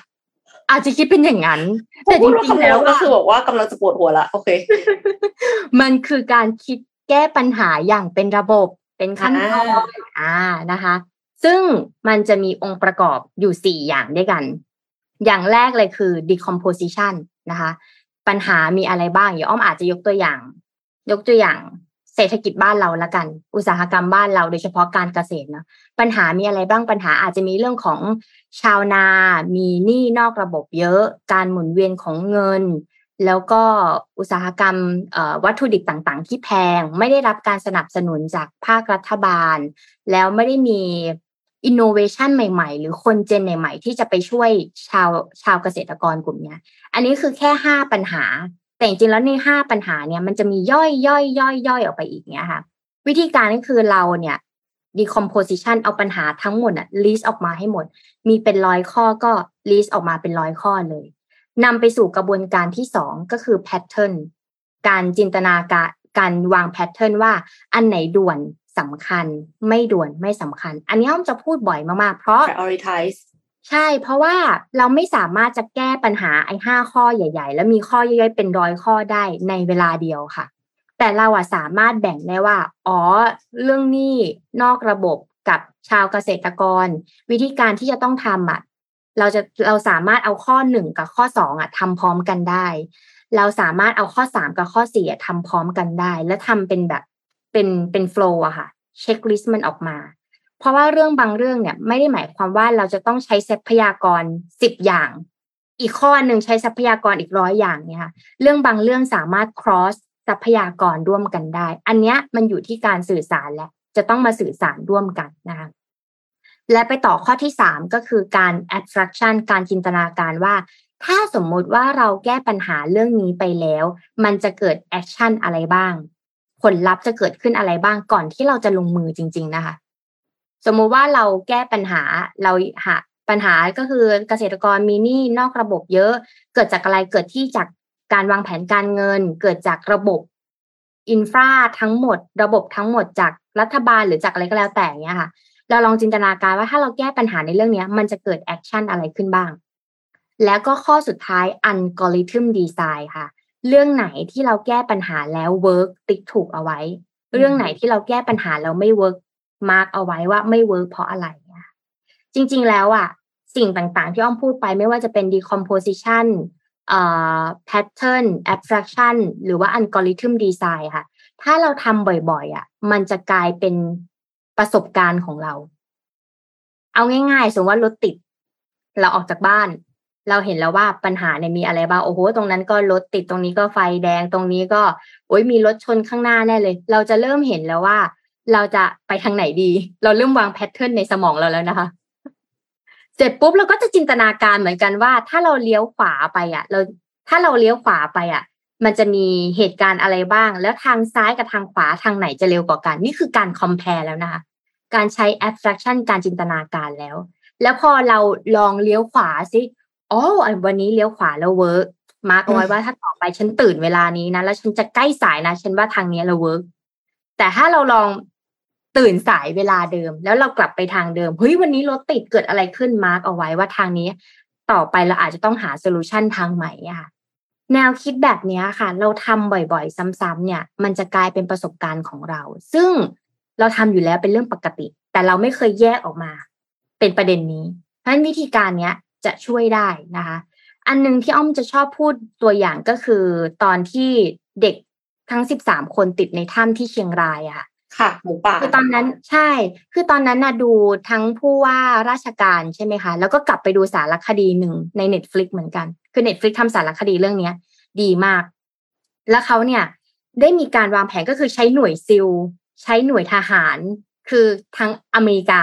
อาจจะคิดเป็นอย่างนั้น แต่จริงๆแล้วก็คือบอกว่ากำลังจะปวดหัวละโอเค มันคือการคิดแก้ปัญหาอย่างเป็นระบบเป็นขั้นตอนอ่านะคะ ซึ่งมันจะมีองค์ประกอบอยู่สี่อย่างด้วยกัน อย่างแรกเลยคือ decomposition นะคะ ปัญหามีอะไรบ้างอย่าอ้อมอาจจะยกตัวอย่าง ยกตัวอย่าง เศรษฐกิจบ้านเราละกัน อุตสาหกรรมบ้านเราโดยเฉพาะการเกษตรเนาะปัญหามีอะไรบ้างปัญหาอาจจะมีเรื่องของชาวนา มีหนี้นอกระบบเยอะ การหมุนเวียนของเงิน แล้วก็อุตสาหกรรมวัตถุดิบต่างๆ ที่แพงไม่ได้รับการสนับสนุนจากภาครัฐบาล แล้วไม่ได้มีอินโนเวชันใหม่ๆ หรือคนเจนใหม่ ๆ ที่จะไปช่วยชาวชาวเกษตรกรกลุ่มนี้ อันนี้คือแค่ห้าปัญหา แต่จริงๆแล้วในห้าปัญหาเนี่ยมันจะมีย่อยย่อยย่อยย่อยออกไปอีกเนี่ยค่ะ วิธีการก็คือเราเนี่ย decomposition เอาปัญหาทั้งหมดอะ list ออกมาให้หมด มีเป็นร้อยข้อก็ list ออกมาเป็นร้อยข้อเลยนำไปสู่กระบวนการที่สองก็คือ pattern การจินตนาการการวาง pattern ว่าอันไหนด่วนสำคัญไม่ด่วนไม่สำคัญ อันนี้อ้อมจะพูดบ่อยมากๆ เพราะ prioritize ใช่ เพราะว่าเราไม่สามารถจะแก้ปัญหาไอ้ห้าข้อใหญ่ ๆ แล้วมีข้อย่อยๆเป็นร้อยข้อได้ในเวลาเดียวค่ะ แต่เราอะสามารถแบ่งได้ว่า อ๋อ เรื่องนี้นอกระบบกับชาวเกษตรกร วิธีการที่จะต้องทำอะเราจะเราสามารถเอาข้อหนึ่งกับข้อสองอะทำพร้อมกันได้ เราสามารถเอาข้อสามกับข้อสี่ทำพร้อมกันได้ และทำเป็นแบบเป็นเป็นโฟล์อะค่ะ เช็คลิสต์มันออกมา เพราะว่าเรื่องบางเรื่องเนี่ยไม่ได้หมายความว่าเราจะต้องใช้ทรัพยากรสิบอย่าง อีกข้อหนึ่งใช้ทรัพยากรอีกร้อยอย่างเนี่ยค่ะเรื่องบางเรื่องสามารถ cross ทรัพยากรร่วมกันได้ อันเนี้ยมันอยู่ที่การสื่อสารและ จะต้องมาสื่อสารร่วมกันนะคะและไปต่อข้อที่สามก็คือการ abstraction การจินตนาการว่า ถ้าสมมุติว่าเราแก้ปัญหาเรื่องนี้ไปแล้ว มันจะเกิด action อะไรบ้าง ผลลัพธ์จะเกิดขึ้นอะไรบ้างก่อนที่เราจะลงมือจริง ๆ นะคะ สมมุติว่าเราแก้ปัญหาเราหาปัญหาก็คือเกษตรกรมีหนี้นอกระบบเยอะ เกิดจากอะไรเกิดที่จากการวางแผนการเงิน เกิดจากระบบ infra ทั้งหมด ระบบทั้งหมดจากรัฐบาลหรือจากอะไรก็แล้วแต่เนี้ยค่ะเราลองจินตนาการว่าถ้าเราแก้ปัญหาในเรื่องนี้มันจะเกิด action อะไรขึ้นบ้าง แล้วก็ข้อสุดท้าย algorithm design ค่ะ เรื่องไหนที่เราแก้ปัญหาแล้ว work ติ๊กถูกเอาไว้ เรื่องไหนที่เราแก้ปัญหาแล้วไม่ work mark เอาไว้ว่าไม่ work เพราะอะไรจริง ๆ แล้วอะ สิ่งต่างๆ ที่อ้อมพูดไปไม่ว่าจะเป็น decomposition เอ่อ pattern abstraction หรือว่า algorithm design ค่ะ ถ้าเราทำบ่อยๆอะ มันจะกลายเป็นประสบการณ์ของเรา เอาง่ายๆ สมมติว่ารถติด เราออกจากบ้าน เราเห็นแล้วว่าปัญหาเนี่ยมีอะไรบ้าง โอ้โห ตรงนั้นก็รถติด ตรงนี้ก็ไฟแดง ตรงนี้ก็ โอ้ยมีรถชนข้างหน้าแน่เลย เราจะเริ่มเห็นแล้วว่า เราจะไปทางไหนดี เราเริ่มวาง pattern ในสมองเราแล้วนะคะ เสร็จปุ๊บเราก็จะจินตนาการเหมือนกันว่า ถ้าเราเลี้ยวขวาไปอะ เราถ้าเราเลี้ยวขวาไปอะ มันจะมีเหตุการณ์อะไรบ้าง แล้วทางซ้ายกับทางขวาทางไหนจะเร็วกว่ากัน นี่คือการ compare แล้วนะคะ การใช้ abstraction การจินตนาการแล้ว แล้วพอเราลองเลี้ยวขวาสิอ๋อวันนี้เลี้ยวขวาแล้ว work mark เอาไว้ว่าถ้าต่อไปฉันตื่นเวลานี้นะ แล้วฉันจะใกล้สายนะ ฉันว่าทางนี้เรา workแต่ถ้าเราลอง ตื่นสายเวลาเดิม แล้วเรากลับไปทางเดิมเฮ้ยวันนี้รถติดเกิดอะไรขึ้น mark เอาไว้ว่าทางนี้ ต่อไปเราอาจจะต้องหา solution ทางใหม่ค่ะแนวคิดแบบนี้ค่ะ เราทำบ่อยๆ ซ้ำๆเนี่ย มันจะกลายเป็นประสบการณ์ของเรา ซึ่งเราทำอยู่แล้วเป็นเรื่องปกติ แต่เราไม่เคยแยกออกมา เป็นประเด็นนี้เพราะฉะนั้นวิธีการเนี้ยจะช่วยได้นะคะ อันนึงที่อ้อมจะชอบพูดตัวอย่างก็คือ ตอนที่เด็กทั้งสิบสามคนติดในถ้ำที่เชียงรายอะค่ะ หมูป่าคือตอนนั้นใช่ คือตอนนั้นน่ะดูทั้งผู้ว่าราชการใช่ไหมคะ แล้วก็กลับไปดูสารคดีหนึ่งใน Netflix เหมือนกัน คือ Netflix ทำสารคดีเรื่องเนี้ย ดีมาก แล้วเขาเนี่ยได้มีการวางแผนก็คือใช้หน่วยซิล ใช้หน่วยทหาร คือทั้งอเมริกา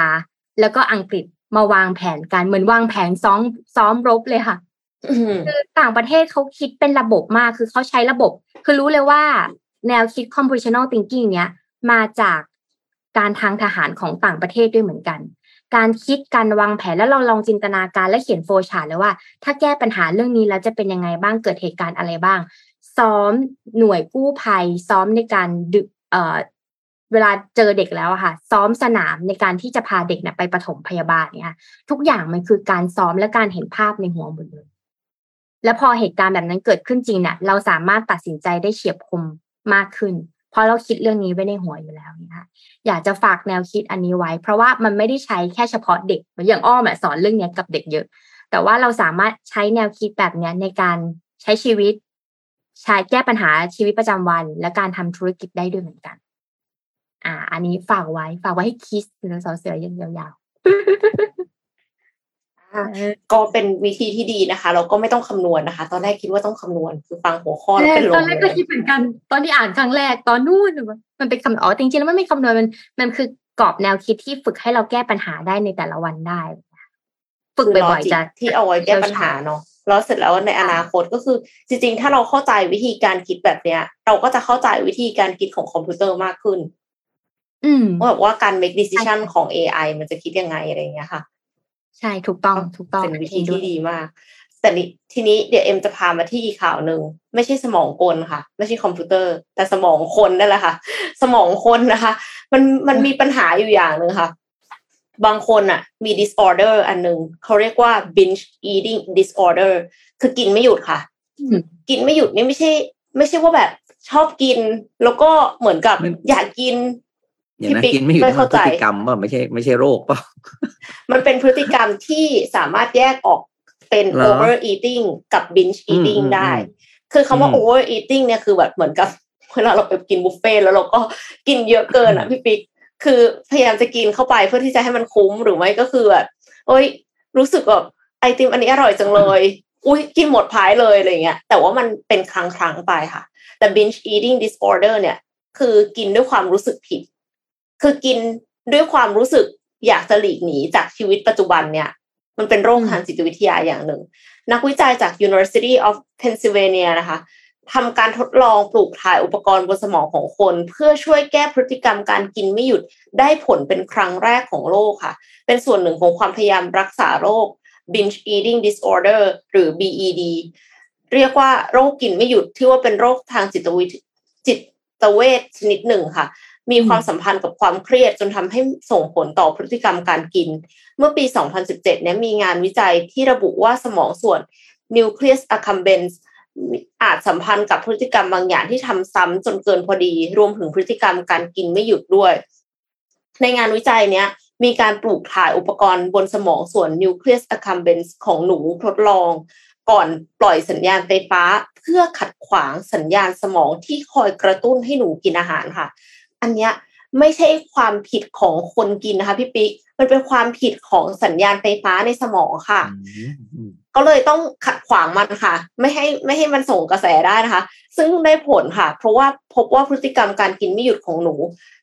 แล้วก็อังกฤษมาวางแผนการเหมือนวางแผนซ้อมซ้อมรบเลยค่ะคือต่างประเทศเขาคิดเป็นระบบมาก คือเขาใช้ระบบ คือรู้เลยว่าแนวคิด compositional thinking เนี้ย มาจากการทางทหารของต่างประเทศด้วยเหมือนกัน การคิดการวางแผนแล้วเราลองจินตนาการและเขียนโฟชาร์เลยว่า ถ้าแก้ปัญหาเรื่องนี้แล้วจะเป็นยังไงบ้างเกิดเหตุการณ์อะไรบ้าง ซ้อมหน่วยกู้ภัย ซ้อมในการดึเอ่อเวลาเจอเด็กแล้วค่ะ ซ้อมสนามในการที่จะพาเด็กเนี่ยไปปฐมพยาบาลเนี่ยทุกอย่างมันคือการซ้อมและการเห็นภาพในหัวหมดเลยแล้วพอเหตุการณ์แบบนั้นเกิดขึ้นจริงเนี่ยเราสามารถตัดสินใจได้เฉียบคมมากขึ้น เพราะเราคิดเรื่องนี้ไว้ในหัวอยู่แล้วนะคะอยากจะฝากแนวคิดอันนี้ไว้ เพราะว่ามันไม่ได้ใช้แค่เฉพาะเด็กอย่างอ้อมสอนเรื่องนี้กับเด็กเยอะ แต่ว่าเราสามารถใช้แนวคิดแบบนี้ในการใช้ชีวิต ใช้แก้ปัญหาชีวิตประจำวัน และการทำธุรกิจได้ด้วยเหมือนกัน อ่า อันนี้ฝากไว้ฝากไว้ให้คิดหรือสอเสือยาวๆ ก็เป็นวิธีที่ดีนะคะ เราก็ไม่ต้องคำนวณนะคะ ตอนแรกคิดว่าต้องคำนวณคือฟังหัวข้อแล้วเป็นลงตอนแรกก็คิดเหมือนกัน ตอนที่อ่านครั้งแรกตอนนู่นมันเป็นคำอ๋อจริงๆแล้วมันไม่คำนวณมันมันคือกรอบแนวคิดที่ฝึกให้เราแก้ปัญหาได้ในแต่ละวันได้ ฝึกบ่อยๆจะที่เอาไว้แก้ปัญหาเนาะแล้วเสร็จแล้วในอนาคตก็คือ จริง ๆ ถ้าเราเข้าใจวิธีการคิดแบบเนี้ย เราก็จะเข้าใจวิธีการคิดของคอมพิวเตอร์มากขึ้นว่าแบบว่าการ make decision ของ AI มันจะคิดยังไงอะไรเงี้ยค่ะ ใช่ถูกต้องถูกต้องเป็นวิธีที่ดีมากแต่ทีนี้เดี๋ยวเอ็มจะพามาที่อีกข่าวหนึ่งไม่ใช่สมองกลค่ะ ไม่ใช่คอมพิวเตอร์ แต่สมองคนนั่นแหละค่ะ สมองคนนะคะ มันมันมีปัญหาอยู่อย่างหนึ่งค่ะ บางคนอะ มี disorder อันหนึ่งเขาเรียกว่า binge eating disorder คือกินไม่หยุดค่ะ กินไม่หยุดนี่ไม่ใช่ ไม่ใช่ว่าแบบชอบกิน แล้วก็เหมือนกับอยากกิน อย่างนั้นกินไม่อยู่ที่พฤติกรรมว่าไม่ใช่ไม่ใช่โรคป่ะมันเป็นพฤติกรรมที่สามารถแยกออกเป็น over eating กับ binge eating ได้ คือคำว่า over eating เนี่ยคือแบบเหมือนกับเวลาเราไปกินบุฟเฟ่แล้วเราก็กินเยอะเกินอะพี่ปิ๊กคือพยายามจะกินเข้าไปเพื่อที่จะให้มันคุ้มหรือไม่ก็คือแบบโอ้ยรู้สึกแบบไอติมอันนี้อร่อยจังเลย อุ้ยกินหมดพายเลยอะไรเงี้ย แต่ว่ามันเป็นครั้งครั้งไปค่ะ แต่ binge eating disorder เนี่ย คือกินด้วยความรู้สึกผิด คือกินด้วยความรู้สึกอยากจะหลีกหนีจากชีวิตปัจจุบันเนี่ย มันเป็นโรคทางจิตวิทยาอย่างหนึ่ง นักวิจัยจาก University of Pennsylvania นะคะทำการทดลองปลูกถ่ายอุปกรณ์บนสมองของคน เพื่อช่วยแก้พฤติกรรมการกินไม่หยุดได้ผลเป็นครั้งแรกของโลกค่ะ เป็นส่วนหนึ่งของความพยายามรักษาโรค binge eating disorder หรือ BED เรียกว่าโรคกินไม่หยุดที่ว่าเป็นโรคทางจิตวิจิตเวชชนิดหนึ่งค่ะ มีความสัมพันธ์กับความเครียดจนทำให้ส่งผลต่อพฤติกรรมการกิน เมื่อปี 2017 เนี่ยมีงานวิจัยที่ระบุว่าสมองส่วน nucleus accumbens อาจสัมพันธ์กับพฤติกรรมบางอย่างที่ทำซ้ำจนเกินพอดี รวมถึงพฤติกรรมการกินไม่หยุดด้วย ในงานวิจัยเนี้ยมีการปลูกถ่ายอุปกรณ์บนสมองส่วน nucleus accumbens ของหนูทดลอง ก่อนปล่อยสัญญาณไฟฟ้า เพื่อขัดขวางสัญญาณสมองที่คอยกระตุ้นให้หนูกินอาหารค่ะ อันเนี้ยไม่ใช่ความผิดของคนกินนะคะพี่ปิ๊กมันเป็นความผิดของสัญญาณไฟฟ้าในสมองค่ะ ก็เลยต้องขัดขวางมันค่ะ ไม่ให้ไม่ให้มันส่งกระแสได้นะคะ ซึ่งได้ผลค่ะ เพราะว่าพบว่าพฤติกรรมการกินไม่หยุดของหนู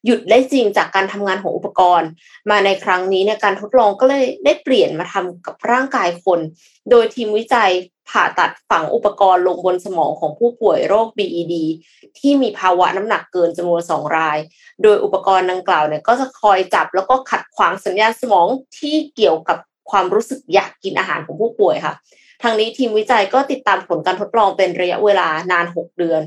หยุดได้จริงจากการทำงานของอุปกรณ์ มาในครั้งนี้เนี่ยการทดลองก็เลยได้เปลี่ยนมาทำกับร่างกายคน โดยทีมวิจัย ผ่าตัดฝังอุปกรณ์ลงบนสมองของผู้ป่วยโรค BED ที่มีภาวะน้ำหนักเกินจำนวนสองราย โดยอุปกรณ์ดังกล่าวเนี่ยก็จะคอยจับแล้วก็ขัดขวางสัญญาณสมองที่เกี่ยวกับความรู้สึกอยากกินอาหารของผู้ป่วยค่ะ ทางนี้ทีมวิจัยก็ติดตามผลการทดลองเป็นระยะเวลานาน 6 เดือน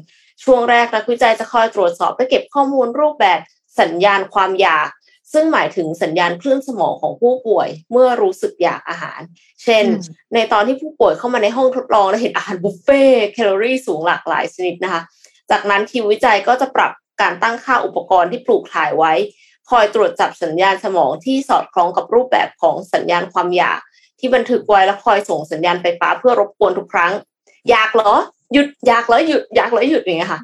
ช่วงแรกนักวิจัยจะคอยตรวจสอบและเก็บข้อมูลรูปแบบสัญญาณความอยาก ซึ่งหมายถึงสัญญาณคลื่นสมองของผู้ป่วยเมื่อรู้สึกอยากอาหาร เช่น ในตอนที่ผู้ป่วยเข้ามาในห้องทดลองและเห็นอาหารบุฟเฟ่แคลอรี่สูงหลากหลายชนิดนะคะ จากนั้นทีมวิจัยก็จะปรับการตั้งค่าอุปกรณ์ที่ปลูกถ่ายไว้ คอยตรวจจับสัญญาณสมองที่สอดคล้องกับรูปแบบของสัญญาณความอยาก ที่บันทึกไว้แล้วคอยส่งสัญญาณไฟฟ้าเพื่อรบกวนทุกครั้ง อยากเหรอ หยุดอยากเหรอหยุดอยากเหรอหยุดอย่างเงี้ยค่ะ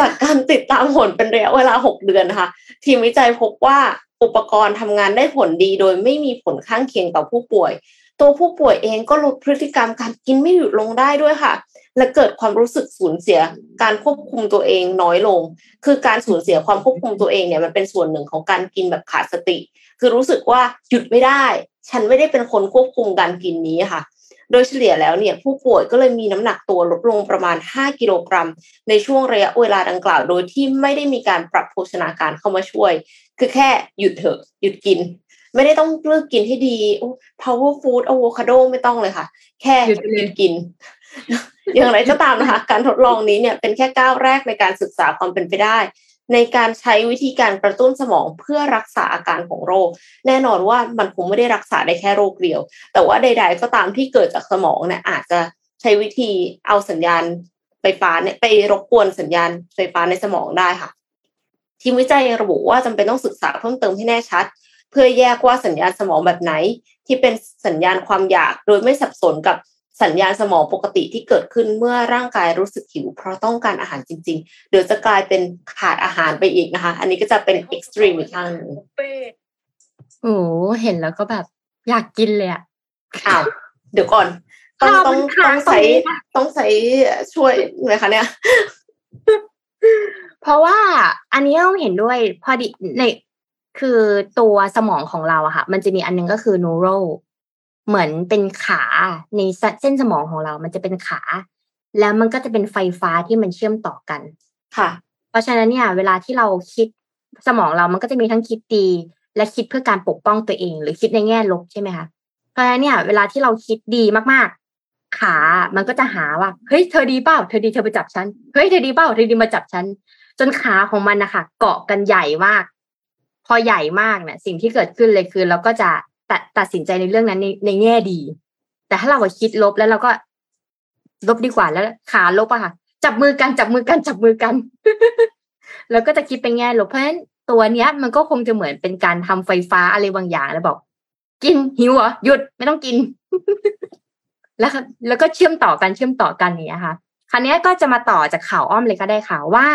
จากการติดตามผลเป็นระยะเวลา6เดือนนะคะ ทีมวิจัยพบว่าอุปกรณ์ทำงานได้ผลดีโดยไม่มีผลข้างเคียงต่อผู้ป่วย ตัวผู้ป่วยเองก็ลดพฤติกรรมการกินไม่หยุดลงได้ด้วยค่ะ และเกิดความรู้สึกสูญเสียการควบคุมตัวเองน้อยลง คือการสูญเสียความควบคุมตัวเองเนี่ยมันเป็นส่วนหนึ่งของการกินแบบขาดสติ คือรู้สึกว่าหยุดไม่ได้ ฉันไม่ได้เป็นคนควบคุมการกินนี้ค่ะ โดยเฉลี่ยแล้วเนี่ยผู้ป่วยก็เลยมีน้ำหนักตัวลดลงประมาณ 5 กิโลกรัม ในช่วงระยะเวลาดังกล่าว โดยที่ไม่ได้มีการปรับโภชนาการเข้ามาช่วย คือแค่หยุดเถอะหยุดกิน ไม่ได้ต้องเลือกกินให้ดี power food อะโวคาโดไม่ต้องเลยค่ะ แค่หยุดกินอย่างไรก็ตามนะคะ การทดลองนี้เนี่ยเป็นแค่ก้าวแรกในการศึกษาความเป็นไปได้ ในการใช้วิธีการกระตุ้นสมองเพื่อรักษาอาการของโรค แน่นอนว่ามันคงไม่ได้รักษาได้แค่โรคเดียว แต่ว่าใด ๆ ก็ตามที่เกิดจากสมองเนี่ยอาจจะใช้วิธีเอาสัญญาณไฟฟ้าเนี่ยไปรบกวนสัญญาณไฟฟ้าในสมองได้ค่ะ ทีมวิจัยระบุว่าจำเป็นต้องศึกษาเพิ่มเติมให้แน่ชัด เพื่อแยกว่าสัญญาณสมองแบบไหน ที่เป็นสัญญาณความอยากโดยไม่สับสนกับ สัญญาณสมองปกติที่เกิดขึ้นเมื่อร่างกายรู้สึกหิว เพราะต้องการอาหารจริง ๆ เดี๋ยวจะกลายเป็นขาดอาหารไปอีกนะคะ อันนี้ก็จะเป็นเอ็กซ์ตรีมอีกทางหนึ่งโอ้เห็นแล้วก็แบบอยากกินเลยอะอ้าวเดี๋ยวก่อนต้องต้องต้องใช้ต้องใช้ช่วยไหมคะเนี่ย เพราะว่าอันนี้เราเห็นด้วยพอดีในคือตัวสมองของเราอะค่ะ มันจะมีอันนึงก็คือ neural เหมือนเป็นขาในเส้นสมองของเรา มันจะเป็นขา แล้วมันก็จะเป็นไฟฟ้าที่มันเชื่อมต่อกัน ค่ะ เพราะฉะนั้นเนี่ย เวลาที่เราคิดสมองเรามันก็จะมีทั้งคิดดี และคิดเพื่อการปกป้องตัวเอง หรือคิดในแง่ลบใช่ไหมคะ เพราะฉะนั้นเนี่ย เวลาที่เราคิดดีมากๆ ขา มันก็จะหาว่า เฮ้ย เธอดีเปล่า เธอดี เธอไปจับฉัน เฮ้ย เธอดีเปล่า เธอดีมาจับฉัน จนขาของมันนะคะเกาะกันใหญ่มาก พอใหญ่มากเนี่ยสิ่งที่เกิดขึ้นเลยคือเราก็จะ ตัดตัดสินใจในเรื่องนั้นในในแง่ดี แต่ถ้าเราคิดลบแล้วเราก็ลบดีกว่าแล้วขาลบอะค่ะ จับมือกันจับมือกันจับมือกัน แล้วก็จะคิดเป็นแง่ลบเพราะฉะนั้นตัวเนี้ย มันก็คงจะเหมือนเป็นการทำไฟฟ้าอะไรบางอย่างแล้วบอก กินหิวเหรอหยุดไม่ต้องกิน แล้วแล้วก็เชื่อมต่อกันเชื่อมต่อกันเนี้ยค่ะคราวนี้ก็จะมาต่อจากข่าวอ้อมเลยก็ได้ค่ะว่า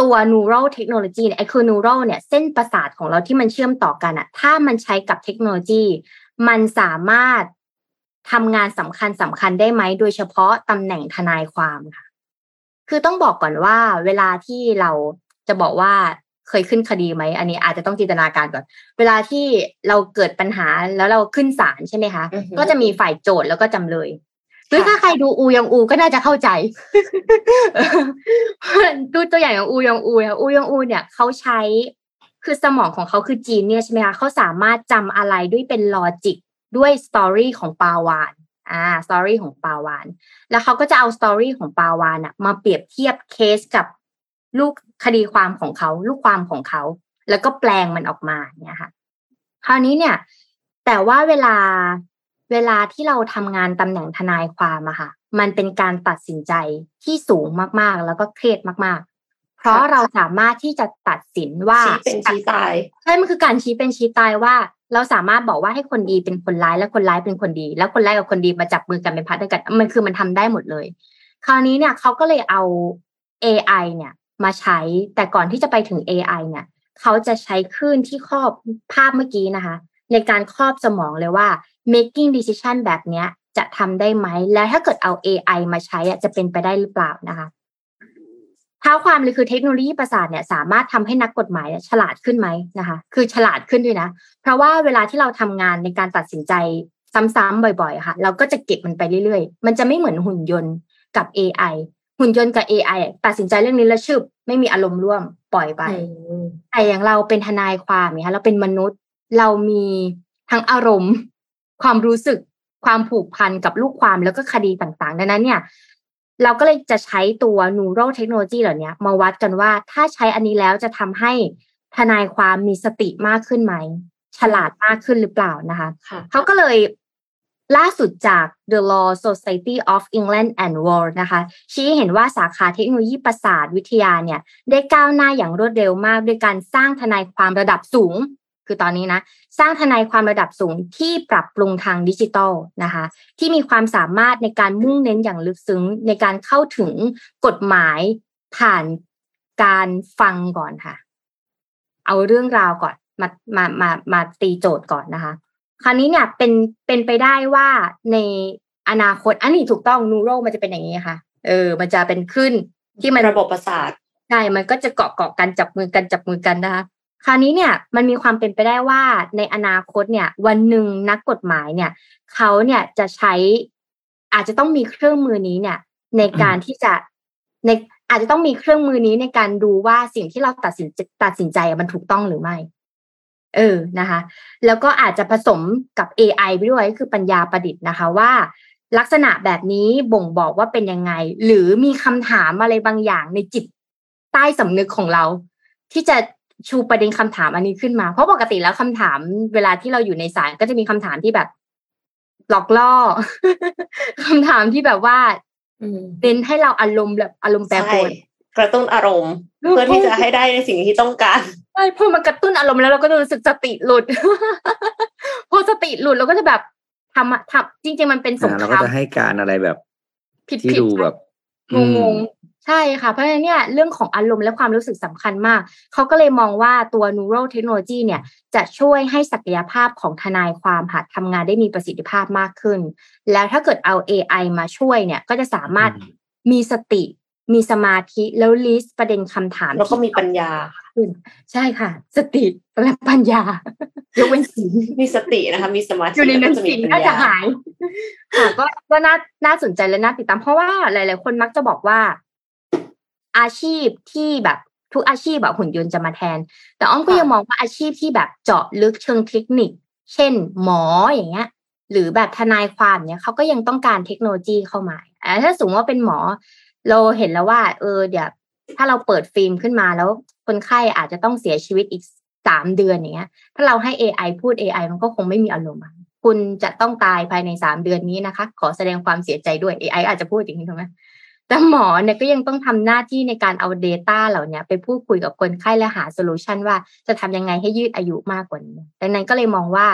ตัว neural technology เนี่ยไอ้คือ neural เนี่ยเส้นประสาทของเราที่มันเชื่อมต่อกันอะถ้ามันใช้กับเทคโนโลยี มันสามารถทำงานสำคัญสำคัญได้ไหม โดยเฉพาะตำแหน่งทนายความค่ะ คือต้องบอกก่อนว่า เวลาที่เราจะบอกว่าเคยขึ้นคดีไหม อันนี้อาจจะต้องจินตนาการก่อน เวลาที่เราเกิดปัญหาแล้วเราขึ้นศาลใช่ไหมคะอือฮึก็จะมีฝ่ายโจทย์แล้วก็จำเลย หรือถ้าใครดูอูยองอูก็น่าจะเข้าใจดูตัวอย่างอย่างอูยองอูเนี่ยอูยองอูเนี่ยเขาใช้คือสมองของเขาคือจีนเนี่ยใช่ไหมคะเขาสามารถจำอะไรด้วยเป็นลอจิกด้วยสตอรี่ของปาวานอ่าสตอรี่ของปาวาน แล้วเขาก็จะเอาสตอรี่ของปาวานอะมาเปรียบเทียบเคสกับลูกคดีความของเขา ลูกความของเขา แล้วก็แปลงมันออกมาเนี่ยค่ะ คราวนี้เนี่ย แต่ว่าเวลา เวลาที่เราทำงานตำแหน่งทนายความอะค่ะ มันเป็นการตัดสินใจที่สูงมากๆ แล้วก็เครียดมากๆ เพราะเราสามารถที่จะตัดสินว่าชี้เป็นชี้ตายใช่มันคือการชี้เป็นชี้ตายว่า เราสามารถบอกว่าให้คนดีเป็นคนร้ายและคนร้ายเป็นคนดี แล้วคนร้ายกับคนดีมาจับมือกันเป็นพันธกันมันคือมันทำได้หมดเลย คราวนี้เนี่ยเขาก็เลยเอา AI เนี่ยมาใช้แต่ก่อนที่จะไปถึง AI เนี่ยเขาจะใช้คลื่นที่ครอบภาพเมื่อกี้นะคะ ในการครอบสมองเลยว่า making decision แบบเนี้ย จะทำได้ไหม แล้วถ้าเกิดเอา AI มาใช้อะจะเป็นไปได้หรือเปล่านะคะเท้าความเลยคือเทคโนโลยีประสาทเนี่ยสามารถทำให้นักกฎหมายเนี่ยฉลาดขึ้นไหมนะคะ คือฉลาดขึ้นด้วยนะ เพราะว่าเวลาที่เราทำงานในการตัดสินใจซ้ำๆบ่อยๆอะค่ะ เราก็จะเก็บมันไปเรื่อยๆ มันจะไม่เหมือนหุ่นยนต์กับ AI หุ่นยนต์กับ AI อะตัดสินใจเรื่องนี้แล้วชึบไม่มีอารมณ์ร่วมปล่อยไปแต่อย่างเราเป็นทนายความเนี่ยเราเป็นมนุษย์ เรามีทั้งอารมณ์ ความรู้สึกความผูกพันกับลูกความแล้วก็คดีต่างๆ ดังนั้นเนี่ย เราก็เลยจะใช้ตัว neural technology เหล่านี้มาวัดกันว่าถ้าใช้อันนี้แล้วจะทำให้ทนายความมีสติมากขึ้นไหม ฉลาดมากขึ้นหรือเปล่านะคะค่ะเขาก็เลยล่าสุดจาก The Law Society of England and World นะคะ ชี้ให้เห็นว่าสาขาเทคโนโลยีประสาทวิทยาเนี่ย ได้ก้าวหน้าอย่างรวดเร็วมาก ด้วยการสร้างทนายความระดับสูง คือตอนนี้นะ สร้างทนายความระดับสูงที่ปรับปรุงทางดิจิทัลนะคะ ที่มีความสามารถในการมุ่งเน้นอย่างลึกซึ้งในการเข้าถึงกฎหมายผ่านการฟังก่อนค่ะ เอาเรื่องราวก่อนมามามามาตีโจทย์ก่อนนะคะ คราวนี้เนี่ยเป็นเป็นไปได้ว่าในอนาคตอันนี้ถูกต้องนูโรมันจะเป็นอย่างนี้ค่ะ เออ มันจะเป็นขึ้นที่มันระบบประสาทใช่มันก็จะเกาะเกาะกันจับมือกันจับมือกันนะคะ คราวนี้เนี่ยมันมีความเป็นไปได้ว่าในอนาคตเนี่ยวันหนึ่งนักกฎหมายเนี่ยเขาเนี่ยจะใช้อาจจะต้องมีเครื่องมือนี้เนี่ยในการที่จะในอาจจะต้องมีเครื่องมือนี้ในการดูว่าสิ่งที่เราตัดสินตัดสินใจมันถูกต้องหรือไม่ เออนะคะ แล้วก็อาจจะผสมกับ AI ไปด้วยก็คือปัญญาประดิษฐ์นะคะว่า ลักษณะแบบนี้บ่งบอกว่าเป็นยังไง หรือมีคำถามอะไรบางอย่างในจิตใต้สำนึกของเรา ที่จะ ชูประเด็นคำถามอันนี้ขึ้นมา เพราะปกติแล้วคำถามเวลาที่เราอยู่ในศาลก็จะมีคำถามที่แบบหลอกล่อคำถามที่แบบว่าอืมเน้นให้เราอารมณ์แบบอารมณ์แปรใช่ปรวนกระตุ้นอารมณ์เออเพื่อที่จะให้ได้ในสิ่งที่ต้องการใช่พอมันกระตุ้นอารมณ์แล้วเราก็จะรู้สึกสติหลุดพอสติหลุดเราก็จะแบบทำอะทำจริง ๆ มันเป็นสงอ่าเราคก็รามจะให้การอะไรแบบผิดที่ผิดดูแบบงงงๆ ใช่ค่ะ เพราะฉะนั้นเนี่ยเรื่องของอารมณ์และความรู้สึกสำคัญมาก เขาก็เลยมองว่าตัว neural technology เนี่ยจะช่วยให้ศักยภาพของทนายความค่ะทำงานได้มีประสิทธิภาพมากขึ้น แล้วถ้าเกิดเอา AI มาช่วยเนี่ยก็จะสามารถอืมมีสติ มีสมาธิแล้วลิสต์ประเด็นคำถาม แล้วก็มีปัญญาขึ้นใช่ค่ะ สติและปัญญายกเว้นศีลมีสตินะคะ มีสมาธิอยู่ในหนังแล้วสืมีอปัญก็จะญาหายค่ะก็ก็น่าน่าสนใจและน่าติดตามเพราะว่าหลาย ๆ คนมักจะบอกว่า อาชีพที่แบบทุกอาชีพแบบหุ่นยนต์จะมาแทน แต่อ้อมก็ยังมองว่าอาชีพที่แบบเจาะลึกเชิงเทคนิค เช่น หมออย่างเงี้ย หรือแบบทนายความเนี่ยเขาก็ยังต้องการเทคโนโลยีเข้ามาอ่าถ้าสมมติว่าเป็นหมอ เราเห็นแล้วว่า เออเดี๋ยวถ้าเราเปิดฟิล์มขึ้นมาแล้วคนไข้อาจจะต้องเสียชีวิตอีกสามเดือนอย่างเงี้ย ถ้าเราให้ AI พูด AI มันก็คงไม่มีอารมณ์อะคุณจะต้องตายภายในสามเดือนนี้นะคะ ขอแสดงความเสียใจด้วย AI อาจจะพูดอย่างนี้ถูกไหม แต่หมอเนี่ยก็ยังต้องทำหน้าที่ในการเอา Data เหล่าเนี้ยไปพูดคุยกับคนไข้และหาโซลูชันว่าจะทำยังไงให้ยืดอายุมากกว่านี้ ดังนั้นก็เลยมองว่า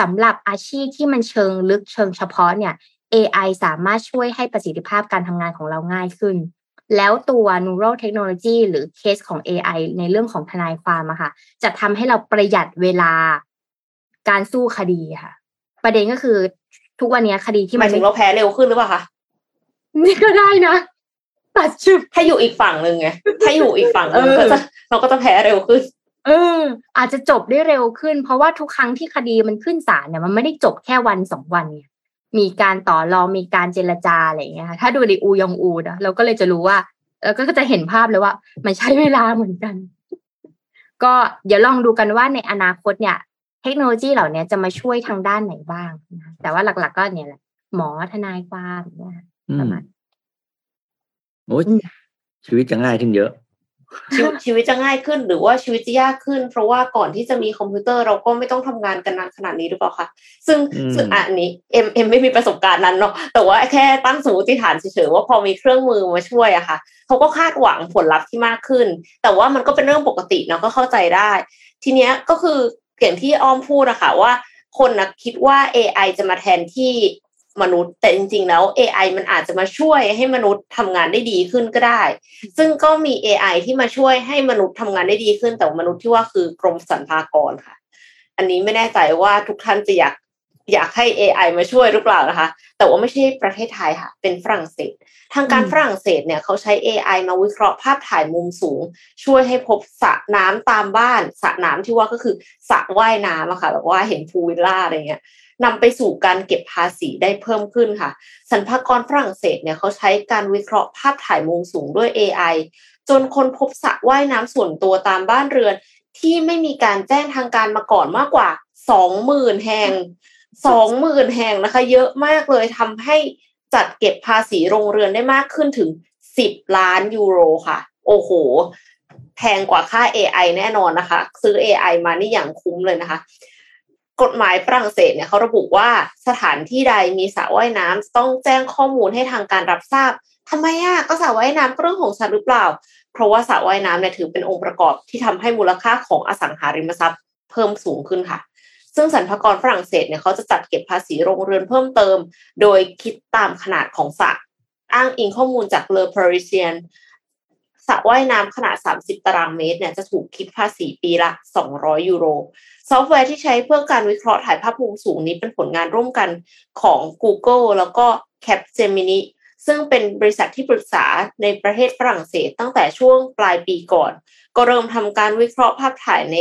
สำหรับอาชีพที่มันเชิงลึกเชิงเฉพาะเนี่ย AI สามารถช่วยให้ประสิทธิภาพการทำงานของเราง่ายขึ้น แล้วตัว neural technology หรือเคสของ AI ในเรื่องของทนายความอะค่ะ จะทำให้เราประหยัดเวลาการสู้คดีค่ะ ประเด็นก็คือทุกวันนี้คดีที่หมัมายนถึงเราแพ้เร็วขึ้นหรือเปล่าคะนี่ก็ได้นะ ตัดชุบถ้าอยู่อีกฝั่งหนึ่งไงถ้าอยู่อีกฝั่งหนึ่งเออก็จะเราก็จะแพ้เร็วขึ้นเอออาจจะจบได้เร็วขึ้น เพราะว่าทุกครั้งที่คดีมันขึ้นศาลเนี่ยมันไม่ได้จบแค่วันสองวันเนี่ยมีการต่อรองมีการเจรจาอะไรอย่างเงี้ยค่ะถ้าดูในอูยองอูนะเราก็เลยจะรู้ว่าแล้วก็จะเห็นภาพเลยว่า มันใช้เวลาเหมือนกัน ก็เดี๋ยวลองดูกันว่าในอนาคตเนี่ย เทคโนโลยีเหล่านี้จะมาช่วยทางด้านไหนบ้างนะแต่ว่าหลัก ๆ ก็เนี่ยแหละหมอทนายความเนี่ยอืประมมาณ โอ้ยอืมชีวิตจะง่ายขึ้นเยอะชีวิตชีวิตจะง่ายขึ้นหรือว่าชีวิตจะยากขึ้น เพราะว่าก่อนที่จะมีคอมพิวเตอร์เราก็ไม่ต้องทำงานกันนานขนาดนี้หรือเปล่าคะซึ่งอืมซึ่งอันนี้เอ็มเอ็มไม่มีประสบการณ์นั้นเนาะแต่ว่าแค่ตั้งสมมติฐานเฉยๆว่าพอมีเครื่องมือมาช่วยอะค่ะเขาก็คาดหวังผลลัพธ์ที่มากขึ้น แต่ว่ามันก็เป็นเรื่องปกติเนาะก็เข้าใจได้ ทีเนี้ยก็คืออย่างที่อ้อมพูดอะค่ะว่าคนนะคิดว่า AI จะมาแทนที่ มนุษย์ แต่จริงๆแล้ว AI มันอาจจะมาช่วยให้มนุษย์ทำงานได้ดีขึ้นก็ได้ ซึ่งก็มี AI ที่มาช่วยให้มนุษย์ทำงานได้ดีขึ้น แต่ว่ามนุษย์ที่ว่าคือกรมสรรพากรค่ะ อันนี้ไม่แน่ใจว่าทุกท่านจะอยากอยากให้ AI มาช่วยหรือเปล่านะคะ แต่ว่าไม่ใช่ประเทศไทยค่ะ เป็นฝรั่งเศส ทางการอืมฝรั่งเศสเนี่ยเขาใช้ AI มาวิเคราะห์ภาพถ่ายมุมสูง ช่วยให้พบสระน้ำตามบ้านสระน้ำที่ว่าก็คือสระว่ายน้ำอะค่ะแบบว่าเห็นพูลวิลล่าอะไรเงี้ย นำไปสู่การเก็บภาษีได้เพิ่มขึ้นค่ะสรรพากรฝรั่งเศสเนี่ยเขาใช้การวิเคราะห์ภาพถ่ายมุมสูงด้วย AI จนคนพบสระว่ายน้ำส่วนตัวตามบ้านเรือน ที่ไม่มีการแจ้งทางการมาก่อนมากกว่าสองหมื่นแห่งสองหมื่นแห่งนะคะ เยอะมากเลยทำให้จัดเก็บภาษีโรงเรือนได้มากขึ้นถึงสิบล้านยูโรค่ะ โอ้โหแพงกว่าค่า AI แน่นอนนะคะ ซื้อ AI มานี่อย่างคุ้มเลยนะคะ กฎหมายฝรั่งเศสเนี่ยเขาระบุว่าสถานที่ใดมีสระว่ายน้ำต้องแจ้งข้อมูลให้ทางการรับทราบทำไมอะก็สระว่ายน้ำก็เรื่องของสัตว์หรือเปล่า เพราะว่าสระว่ายน้ำเนี่ยถือเป็นองค์ประกอบที่ทำให้มูลค่าของอสังหาริมทรัพย์เพิ่มสูงขึ้นค่ะ ซึ่งสรรพากรฝรั่งเศสเนี่ยเขาจะจัดเก็บภาษีโรงเรือนเพิ่มเติม โดยคิดตามขนาดของสระอ้างอิงข้อมูลจากเลอ Parisien สระว่ายน้ำขนาด 30 ตารางเมตรเนี่ยจะถูกคิดภาษีปีละ 200 ยูโร ซอฟต์แวร์ที่ใช้เพื่อการวิเคราะห์ถ่ายภาพมุมสูงนี้เป็นผลงานร่วมกันของ Google แล้วก็ Capgemini ซึ่งเป็นบริษัทที่ปรึกษาในประเทศฝรั่งเศสตั้งแต่ช่วงปลายปีก่อน ก็เริ่มทำการวิเคราะห์ภาพถ่ายใน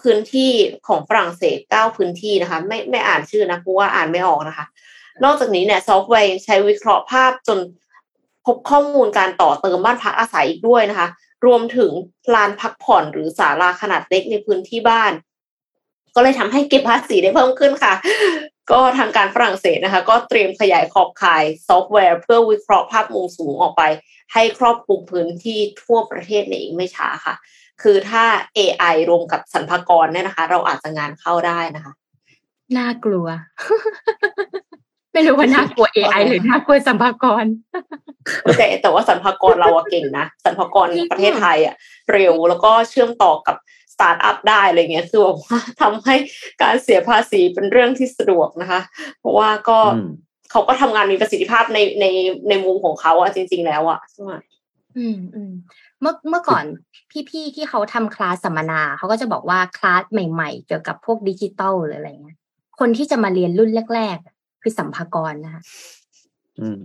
พื้นที่ของฝรั่งเศส9พื้นที่นะคะ ไม่ไม่อ่านชื่อนะเพราะว่าอ่านไม่ออกนะคะ นอกจากนี้เนี่ยซอฟต์แวร์ยังใช้วิเคราะห์ภาพจน พบข้อมูลการต่อเติมบ้านพักอาศัยอีกด้วยนะคะ รวมถึงลานพักผ่อนหรือศาลาขนาดเล็กในพื้นที่บ้าน ก็เลยทำให้เก็บภาษีได้เพิ่มขึ้นค่ะ ก็ทางการฝรั่งเศสนะคะ ก็เตรียมขยายขอบข่ายซอฟต์แวร์เพื่อวิเคราะห์ภาพมุมสูงออกไป ให้ครอบคลุมพื้นที่ทั่วประเทศในอีกไม่ช้าค่ะ คือถ้า AI รวมกับสรรพากรเนี่ยนะคะ เราอาจจะงานเข้าได้นะคะ น่ากลัว ไม่รู้ว่าน่ากลัว AI หรือน่ากลัวสัมภากรแต่แต่ว่าสรรพากรเราอะเก่งนะสรรพากรจริงเหรอประเทศไทยอะเร็วแล้วก็เชื่อมต่อกับสตาร์ทอัพได้อะไรเงี้ยคือแบบว่าทำให้การเสียภาษีเป็นเรื่องที่สะดวกนะคะ เพราะว่าก็อืมเขาก็ทำงานมีประสิทธิภาพในในในมุมของเขาอะจริง ๆ แล้วอะใช่ไหมอืมอืมเมื่อเมื่อก่อนพี่ๆที่เขาทำคลาสสัมมนาเขาก็จะบอกว่าคลาสใหม่ ๆ เกี่ยวกับพวกดิจิตอลหรืออะไรเงี้ยคนที่จะมาเรียนรุ่นแรกๆ คือสรรพากรนะคะอืม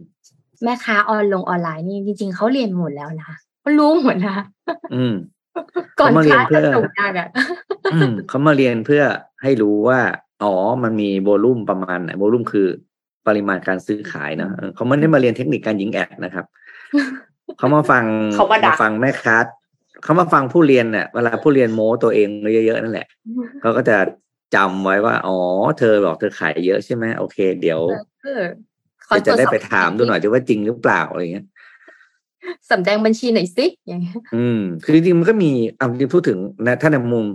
แม่ค้าออนลงออนไลน์นี่จริง ๆเขาเรียนหมดแล้วนะคะเขารู้หมดนะอืมก่อนเขามาคเรียนลาสเพื่จะอจบยากอะอืมเขามาเรียนเพื่อให้รู้ว่าอ๋อมันมีโวลุ่มประมาณไหนโวลุ่มคือปริมาณการซื้อขายนะเออเขาไม่ได้มาเรียนเทคนิคการยิงแอดนะครับเขามาฟังเขามาดักฟังแม่ค้าเขามาฟังผู้เรียนเนี่ยเวลาผู้เรียนโม้ตัวเองเยอะๆนั่นแหละเขาก็จะ จำไว้ว่า อ๋อ เธอบอกเธอขายเยอะใช่ไหมโอเค เดี๋ยวเออขอเดี๋ยวจะได้ไปตรวจสอบถามดูหน่อยว่าจริงหรือเปล่าอะไรเงี้ยสำแดงบัญชีหน่อยสิอย่างเงี้ยอืม คือจริงๆมันก็มีเอาจริงๆพูดถึงนะถ้าในมุม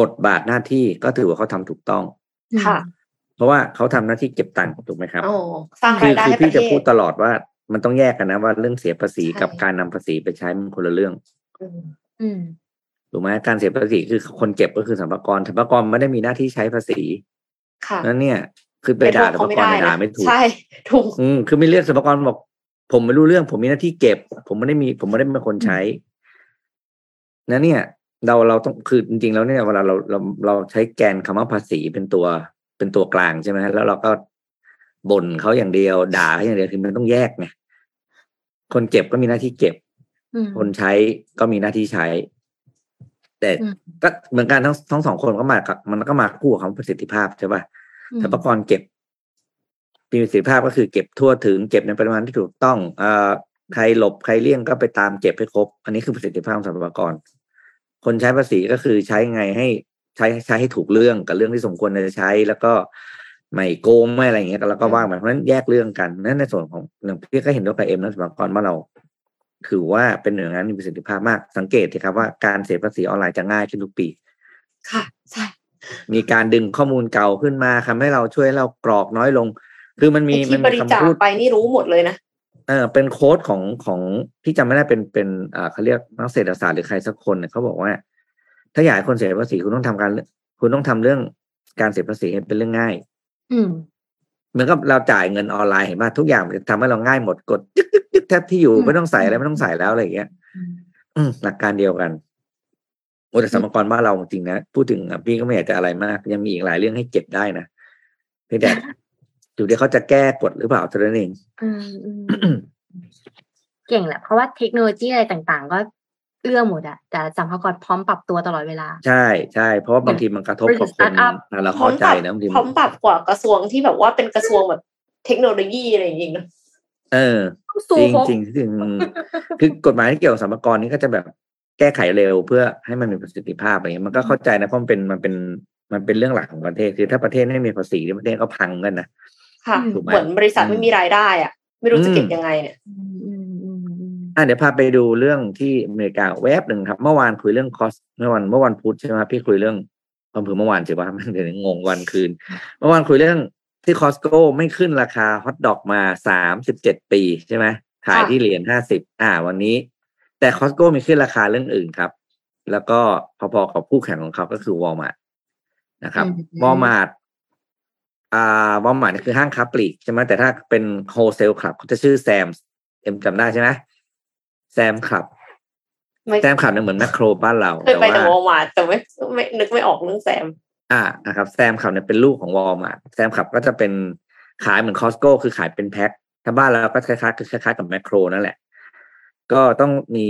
บทบาทหน้าที่ก็ถือว่าเขาทำถูกต้อง ค่ะ เพราะว่าเขาทำหน้าที่เก็บตังค์ถูกไหมครับโอ้สร้างคืรายได้คือให้ปพี่ระเทจะศพูดตลอดว่ามันต้องแยกกันนะว่าเรื่องเสียภาษีใช่กับการนำภาษีไปใช้มันคนละเรื่อง อืมอืม ถูกไหมการเสียภาษีคือคนเก็บก็คือสรรพากรสรรพากรไม่ได้มีหน้าที่ใช้ภาษีค่ะนั้นเนี่ย คือไปด่าสรรพากรเนี่ยด่าไม่ถูกใช่ถูกอืมคือไม่เรียกสรรพากรบอก ผมไม่รู้เรื่อง ผมมีหน้าที่เก็บ ผมไม่ได้มี ผมไม่ได้เป็นคนใช้นะเนี่ย เราเราต้องคือจริงๆแล้วเนี่ยเวลาเราเราเราใช้แกนคำว่าภาษีเป็นตัวเป็นตัวกลางใช่ไหมแล้วเราก็บ่นเขาอย่างเดียว ด่าเขาอย่างเดียวคือมันต้องแยกไงคนเก็บก็มีหน้าที่เก็บอืมคนใช้ก็มีหน้าที่ใช้ แต่อืมก็เหมือนกันทั้งทั้งสองคนก็มากับมันก็มาคู่กับคำว่าประสิทธิภาพใช่ป่ะสรรพากรเก็บมีประสิทธิภาพก็คือเก็บทั่วถึงเก็บในปริมาณที่ถูกต้องเอ่อใครหลบใครเลี่ยงก็ไปตามเก็บให้ครบ อันนี้คือประสิทธิภาพของสรรพากร คนใช้ภาษีก็คือใช้ไงให้ใช้ใช้ให้ถูกเรื่องกับเรื่องที่สมควรจะใช้ แล้วก็ไม่โกงไม่อะไรอย่างเงี้ยแล้วก็ว่างไปเพราะฉะนั้นแยกเรื่องกันนั่นในส่วนของอย่างพี่ก็เห็นด้วยกับเอ็มนะสรรพากรว่าเรา ถือว่าเป็นหน่วยงานที่มีประสิทธิภาพมาก สังเกตสิครับว่าการเสียภาษีออนไลน์จะง่ายขึ้นทุกปี ค่ะใช่มีการดึงข้อมูลเก่าขึ้นมาทำให้เราช่วยให้เรากรอกน้อยลง คือมันมีไอ้มัที่นบมีริจาคำคพูดไปนี่รู้หมดเลยนะเออเป็นโค้ดของของที่จำไม่ได้เป็นเป็นอ่าเขาเรียกนักเศรษฐศาสตร์หรือใครสักคนเนี่ยเขาบอกว่า ถ้าอยากให้คนเสียภาษีคุณต้องทำการคุณต้องทำเรื่องการเสียภาษีให้เป็นเรื่องง่าย อืม เหมือนกับเราจ่ายเงินออนไลน์เห็นไหมทุกอย่างมันจะทำให้เราง่ายหมดกดยึกยึกยึกแทบที่อยู่อืมไม่ต้องใส่อะไรไม่ต้องใส่แล้วอะไรอย่างเงี้ย อืมหลักการเดียวกันโอ้แต่สมรกรบ้านเราจริงนะพูดถึงอะพี่ก็ไม่อยากจะอะไรมาก ยังมีอีกหลายเรื่องให้เก็บได้นะเพียงแต่อยู่ที่เขาจะแก้กฎหรือเปล่าเท่านั้นเองอืมอืมเก่งแหละเพราะว่าเทคโนโลยีอะไรต่างๆ ก็ เอื้อหมดอะแต่สัมภาระพร้อมปรับตัวตลอดเวลา ใช่ใช่เพราะว่าบางทีมันกระทบกับคน Startup เราพร้อเข้ามใจปรับนะบางทีพร้อมปรับกว่ากระทรวงที่แบบว่าเป็นกระทรวงแบบเทคโนโลยีอะไรอย่างเงี้ยนะเออสู้จริงเขาจริงจริงคือกฎหมายที่เกี่ยวกับสรรพากรนี่ก็จะแบบแก้ไขเร็วเพื่อให้มันมีประสิทธิภาพอะไรเงี้ยมันก็เข้าใจนะเพราะมันเป็นมันเป็นมันเป็นเรื่องหลักของประเทศคือถ้าประเทศไม่มีภาษีเนี่ยประเทศก็พังกันนะค่ะถูกไหมเหมือนบริษัทอืมไม่มีรายได้อะ ไม่รู้จะอืมเก็บยังไงเนี่ย อืมอืมอืมอืมอะเดี๋ยวพาไปดูเรื่องที่อเมริกาแวบหนึ่งครับ เมื่อวานคุยเรื่องคอสเมื่อวันเมื่อวันพุธใช่ไหมครับพี่คุยเรื่องอำเภอเมื่อวานใช่ปะเดี๋ยวงงวันคืน เมื่อวานคุยเรื่องที่ Costco ไม่ขึ้นราคาฮอทดอกมาสามสิบเจ็ดปีใช่ไหมขายค่ะที่เหรียญห้าสิบอ่า วันนี้ แต่ Costco มีขึ้นราคาเรื่องอื่นครับ แล้วก็พอๆกับคู่แข่งของเขาก็คือวอลมาร์ทนะครับอืมวอลมาร์ทอ่าวอลมาร์ทคือห้างค้าปลีกใช่ไหมแต่ถ้าเป็น wholesale club เขาจะชื่อ Sam เอ็มจำได้ใช่ไหม Sam's Club ไม่ Sam's Club เนี่ยเหมือนแมคโครบ้านเราเคยไปแต่ Wal mart แต่ไม่ไม่นึกไม่ออกเรื่อง Sam อ่านะครับ Sam's Club เนี่ยเป็นลูกของ Walmart Sam's Club ก็จะเป็นขายเหมือน Costco คือขายเป็นแพ็คถ้าบ้านเราก็คล้ายๆคือคล้ายๆกับแมคโครนั่นแหละ ก็ต้องมี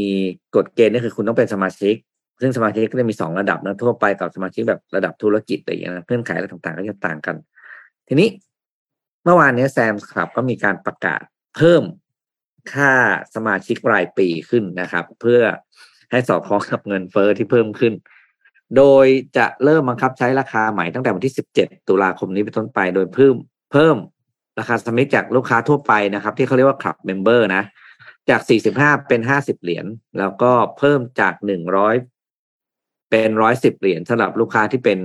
กฎเกณฑ์นี่คือคุณต้องเป็นสมาชิก ซึ่งสมาชิกก็จะมีสองระดับนะทั่วไปกับสมาชิกแบบระดับธุรกิจอะไรอย่างเงี้ยนะเงื่อนไขอะไรต่างๆ ก็จะต่างกัน ทีนี้เมื่อวานเนี้ย Sam's Club ก็มีการประกาศเพิ่ม ค่าสมาชิกรายปีขึ้นนะครับ เพื่อให้สอดคล้องกับเงินเฟ้อที่เพิ่มขึ้น โดยจะเริ่มบังคับใช้ราคาใหม่ตั้งแต่วันที่ 17 ตุลาคมนี้เป็นต้นไป โดยเพิ่มเพิ่มราคาสมิธจากลูกค้าทั่วไปนะครับ ที่เขาเรียกว่าคลับเมมเบอร์นะ จาก 45 เป็น 50 เหรียญแล้วก็เพิ่มจาก 100 เป็น 110 เหรียญสำหรับลูกค้าที่เป็น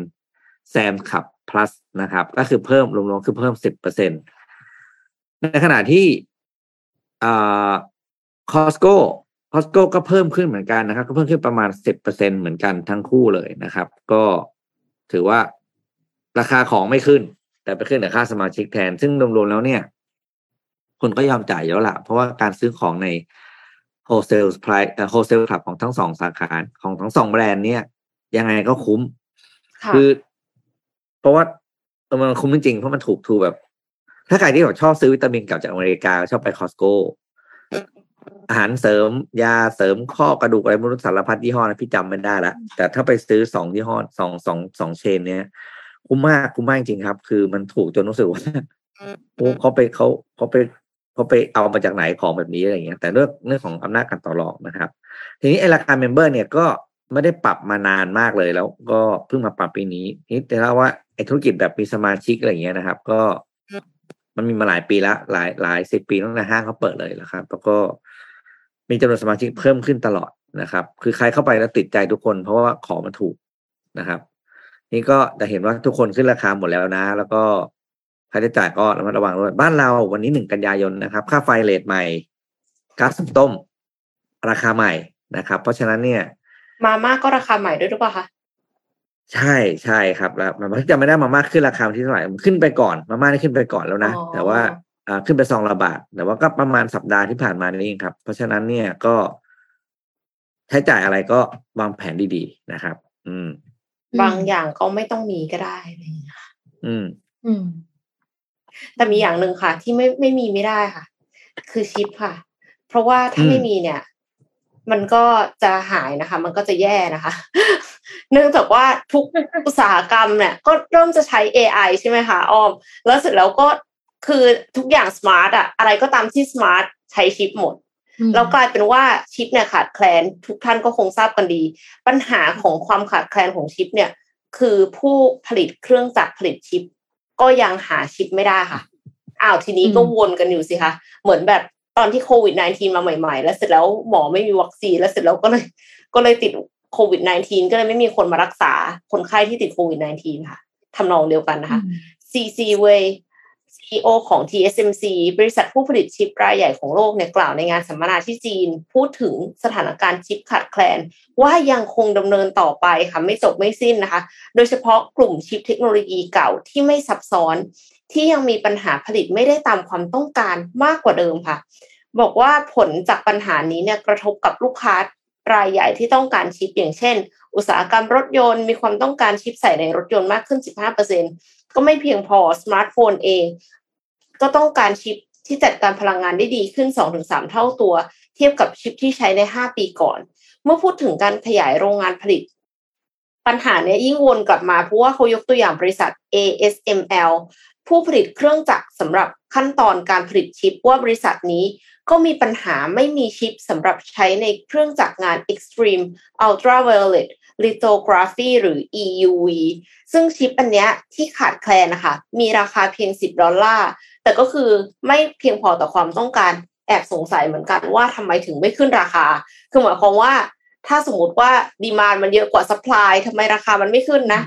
แซมขับ plus นะครับ ก็คือเพิ่มรวมๆคือเพิ่ม 10%ในขณะที่ คอสโก้คอสโก้ก็เพิ่มขึ้นเหมือนกันนะครับ ก็เพิ่มขึ้นประมาณ10%เหมือนกันทั้งคู่เลยนะครับ ก็ถือว่าราคาของไม่ขึ้น แต่ไปขึ้นแต่ค่าสมาชิกแทน ซึ่งรวมๆแล้วเนี่ย คนก็ยอมจ่ายอยู่แล้วล่ะเพราะว่าการซื้อของใน wholesale price เอ่อ wholesale club ของทั้งสองสาขาของทั้งสองแบรนด์เนี่ย ยังไงก็คุ้มค่ะคือ เพราะว่าเออมันคุ้มจริงๆเพราะมันถูกทูแบบ ถ้าใครที่แบบชอบซื้อวิตามินกลับจากอเมริกาชอบไปคอสโก้อาหารเสริมยาเสริมข้อกระดูกอะไรไม่รู้สารพัดยี่ห้อนะพี่จำไม่ได้ละแต่ถ้าไปซื้อสองยี่ห้อสองสองสองเชน เนี้ยคุ้มมากคุ้มมากจริงครับ คือมันถูกจนรู้สึกว่าโอ้เขาไปเขาเขาไปเขาไปเอามาจากไหนของแบบนี้อะไรอย่างเงี้ย แต่เรื่องเรื่องของอำนาจการต่อรองนะครับ ทีนี้ไอราคา member เนี่ยก็ไม่ได้ปรับมานานมากเลยแล้ว ก็เพิ่งมาปรับปีนี้นี่แต่เล่าว่าไอธุรกิจแบบมีสมาชิกอะไรอย่างเงี้ยนะครับ ก็ มันมีมาหลายปีละหลายหลายสิบปีตั้งแต่ห้างเขาเปิดเลยแล้วครับ แล้วก็มีจำนวนสมาชิกเพิ่มขึ้นตลอดนะครับ คือใครเข้าไปแล้วติดใจทุกคน เพราะว่าของมันถูกนะครับ นี่ก็จะเห็นว่าทุกคนขึ้นราคาหมดแล้วนะ แล้วก็ค่าใช้จ่ายก็ระมัดระวังด้วยบ้านเราวันนี้หนึ่งกันยายนนะครับ ค่าไฟ rate ใหม่ก๊าซต้ม ราคาใหม่นะครับ เพราะฉะนั้นเนี่ย มาม่าก็ราคาใหม่ด้วยหรือเปล่าคะ ใช่ใช่ครับแล้วมันจะไม่ได้มาม่าขึ้นราคาวันที่เท่าไหร่มันขึ้นไปก่อนมาม่านี่ขึ้นไปก่อนแล้วนะอ๋อแต่ว่าอ่าขึ้นไปซองละบาทแต่ว่าก็ประมาณสัปดาห์ที่ผ่านมานี่เองครับ เพราะฉะนั้นเนี่ยก็ ใช้จ่ายอะไรก็วางแผนดีๆนะครับ อืม บางอย่างก็ไม่ต้องมีก็ได้อะไรอย่างเงี้ยอืม อืม แต่มีอย่างหนึ่งค่ะ ที่ไม่ไม่มีไม่ได้ค่ะ คือชิปค่ะ เพราะว่าถ้าอืมไม่มีเนี่ย มันก็จะหายนะคะ มันก็จะแย่นะคะ เนื่องจากว่าทุกอุตสาหกรรมเนี่ยก็เริ่มจะใช้ AI ใช่ไหมคะอ้อม แล้วเสร็จแล้วก็คือทุกอย่าง smart อะอะไรก็ตามที่ smart ใช้ชิปหมดแล้วกลายเป็นว่าชิปเนี่ยขาดแคลนทุกท่านก็คงทราบกันดี ปัญหาของความขาดแคลนของชิปเนี่ย คือผู้ผลิตเครื่องจักรผลิตชิป ก็ยังหาชิปไม่ได้ค่ะอ้าวทีนี้ก็วนกันอยู่สิคะเหมือนแบบตอนที่โควิด -19 มาใหม่ ๆ แล้วเสร็จแล้วหมอไม่มีวัคซีนแล้วเสร็จแล้วก็เลยก็เลยติด โควิด -19 ก็เลยไม่มีคนมารักษาคนไข้ที่ติดโควิด -19 ค่ะทำนองเดียวกันนะคะ CC Way CEO ของ TSMC บริษัทผู้ผลิตชิปรายใหญ่ของโลกเนี่ยกล่าวในงานสัมมนาที่จีน พูดถึงสถานการณ์ชิปขาดแคลน ว่ายังคงดำเนินต่อไปค่ะไม่จบไม่สิ้นนะคะ โดยเฉพาะกลุ่มชิปเทคโนโลยีเก่าที่ไม่ซับซ้อน ที่ยังมีปัญหาผลิตไม่ได้ตามความต้องการมากกว่าเดิมค่ะ บอกว่าผลจากปัญหานี้เนี่ยกระทบกับลูกค้า รายใหญ่ที่ต้องการชิปอย่างเช่น อุตสาหกรรมรถยนต์มีความต้องการชิปใส่ในรถยนต์มากขึ้น 15%ก็ไม่เพียงพอสมาร์ทโฟนเอง ก็ต้องการชิปที่จัดการพลังงานได้ดีขึ้น 2-3 เท่าตัว เทียบกับชิปที่ใช้ใน 5 ปีก่อน เมื่อพูดถึงการขยายโรงงานผลิต ปัญหาเนี้ยยิ่งวนกลับมาเพราะว่าเขายกตัวอย่างบริษัท ASML ผู้ผลิตเครื่องจักรสำหรับขั้นตอนการผลิตชิปว่าบริษัทนี้ก็มีปัญหาไม่มีชิปสำหรับใช้ในเครื่องจักรงาน Extreme Ultraviolet Lithography หรือ EUV ซึ่งชิปอันเนี้ยที่ขาดแคลนนะคะ มีราคาเพียง 10 ดอลลาร์ แต่ก็คือไม่เพียงพอต่อความต้องการ แอบสงสัยเหมือนกันว่าทำไมถึงไม่ขึ้นราคา คือหมายความว่าถ้าสมมติว่าดีมานมันเยอะกว่าสปายทำไมราคามันไม่ขึ้นนะ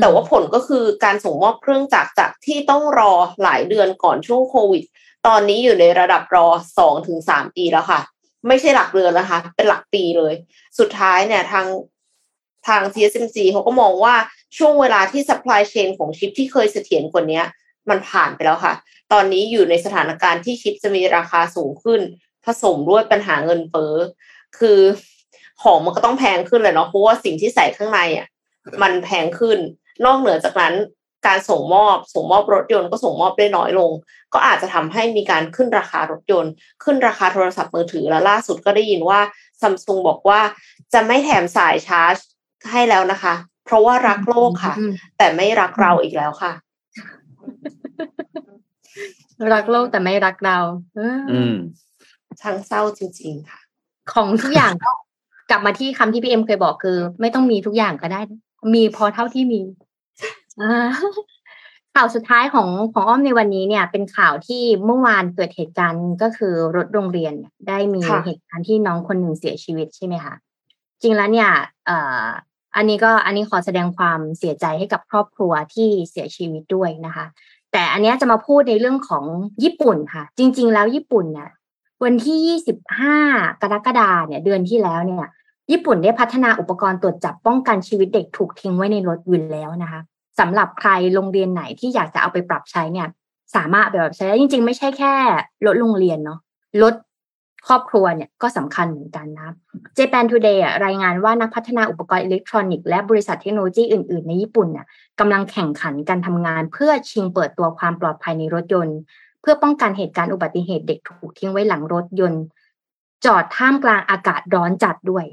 แต่ว่าผลก็คือการส่งมอบเครื่องจักรจากที่ต้องรอหลายเดือนก่อนช่วงโควิด ตอนนี้อยู่ในระดับรอสองถึงสามปีแล้วค่ะ ไม่ใช่หลักเดือนนะคะเป็นหลักปีเลย สุดท้ายเนี่ยทางทาง TSMC เขาก็มองว่าช่วงเวลาที่ supply chain ของชิปที่เคยเสถียรกว่านี้มันผ่านไปแล้วค่ะ ตอนนี้อยู่ในสถานการณ์ที่ชิปจะมีราคาสูงขึ้น ผสมด้วยปัญหาเงินเฟ้อคือของมันก็ต้องแพงขึ้นเลยเนาะเพราะว่าสิ่งที่ใส่ข้างในอะ มันแพงขึ้น นอกเหนือจากนั้นการส่งมอบส่งมอบรถยนต์ก็ส่งมอบได้น้อยลง ก็อาจจะทำให้มีการขึ้นราคารถยนต์ ขึ้นราคาโทรศัพท์มือถือและล่าสุดก็ได้ยินว่าซัมซุงบอกว่าจะไม่แถมสายชาร์จให้แล้วนะคะ เพราะว่ารักโลกค่ะ แต่ไม่รักเราอีกแล้วค่ะ รักโลกแต่ไม่รักเรา อืมช่างเศร้าจริง ๆ ค่ะ ของทุกอย่างก็กลับมาที่คำที่พี่เอ็มเคยบอกคือ ไม่ต้องมีทุกอย่างก็ได้ มีพอเท่าที่มีข่าวสุดท้ายของของอ้อมในวันนี้เนี่ย เป็นข่าวที่เมื่อวานเกิดเหตุการณ์ก็คือรถโรงเรียนได้มีเหตุการณ์ที่น้องคนหนึ่งเสียชีวิตใช่ไหมคะจริงแล้วเนี่ยเอ่ออันนี้ก็อันนี้ขอแสดงความเสียใจให้กับครอบครัวที่เสียชีวิตด้วยนะคะ แต่อันนี้จะมาพูดในเรื่องของญี่ปุ่นค่ะ จริง ๆ แล้วญี่ปุ่นเนี่ยวันที่ 25 กรกฎาเนี่ย เดือนที่แล้วเนี่ย ญี่ปุ่นได้พัฒนาอุปกรณ์ตรวจจับป้องกันชีวิตเด็กถูกทิ้งไว้ในรถอยู่แล้วนะคะสำหรับใครโรงเรียนไหนที่อยากจะเอาไปปรับใช้เนี่ย สามารถแบบใช้ได้จริง ๆ ไม่ใช่แค่ลดโรงเรียนเนาะลดครอบครัวเนี่ยก็สำคัญเหมือนกันนะ Japan Today รายงานว่านักพัฒนาอุปกรณ์อิเล็กทรอนิกส์และบริษัทเทคโนโลยีอื่น ๆ ในญี่ปุ่นน่ยกำลังแข่งขันการทำงาน เพื่อชิงเปิดตัวความปลอดภัยในรถยนต์ เพื่อป้องกันเหตุการณ์อุบัติเหตุเด็กถูกทิ้งไว้หลังรถยนต์ จอดท่ามกลางอากาศร้อนจัดด้วย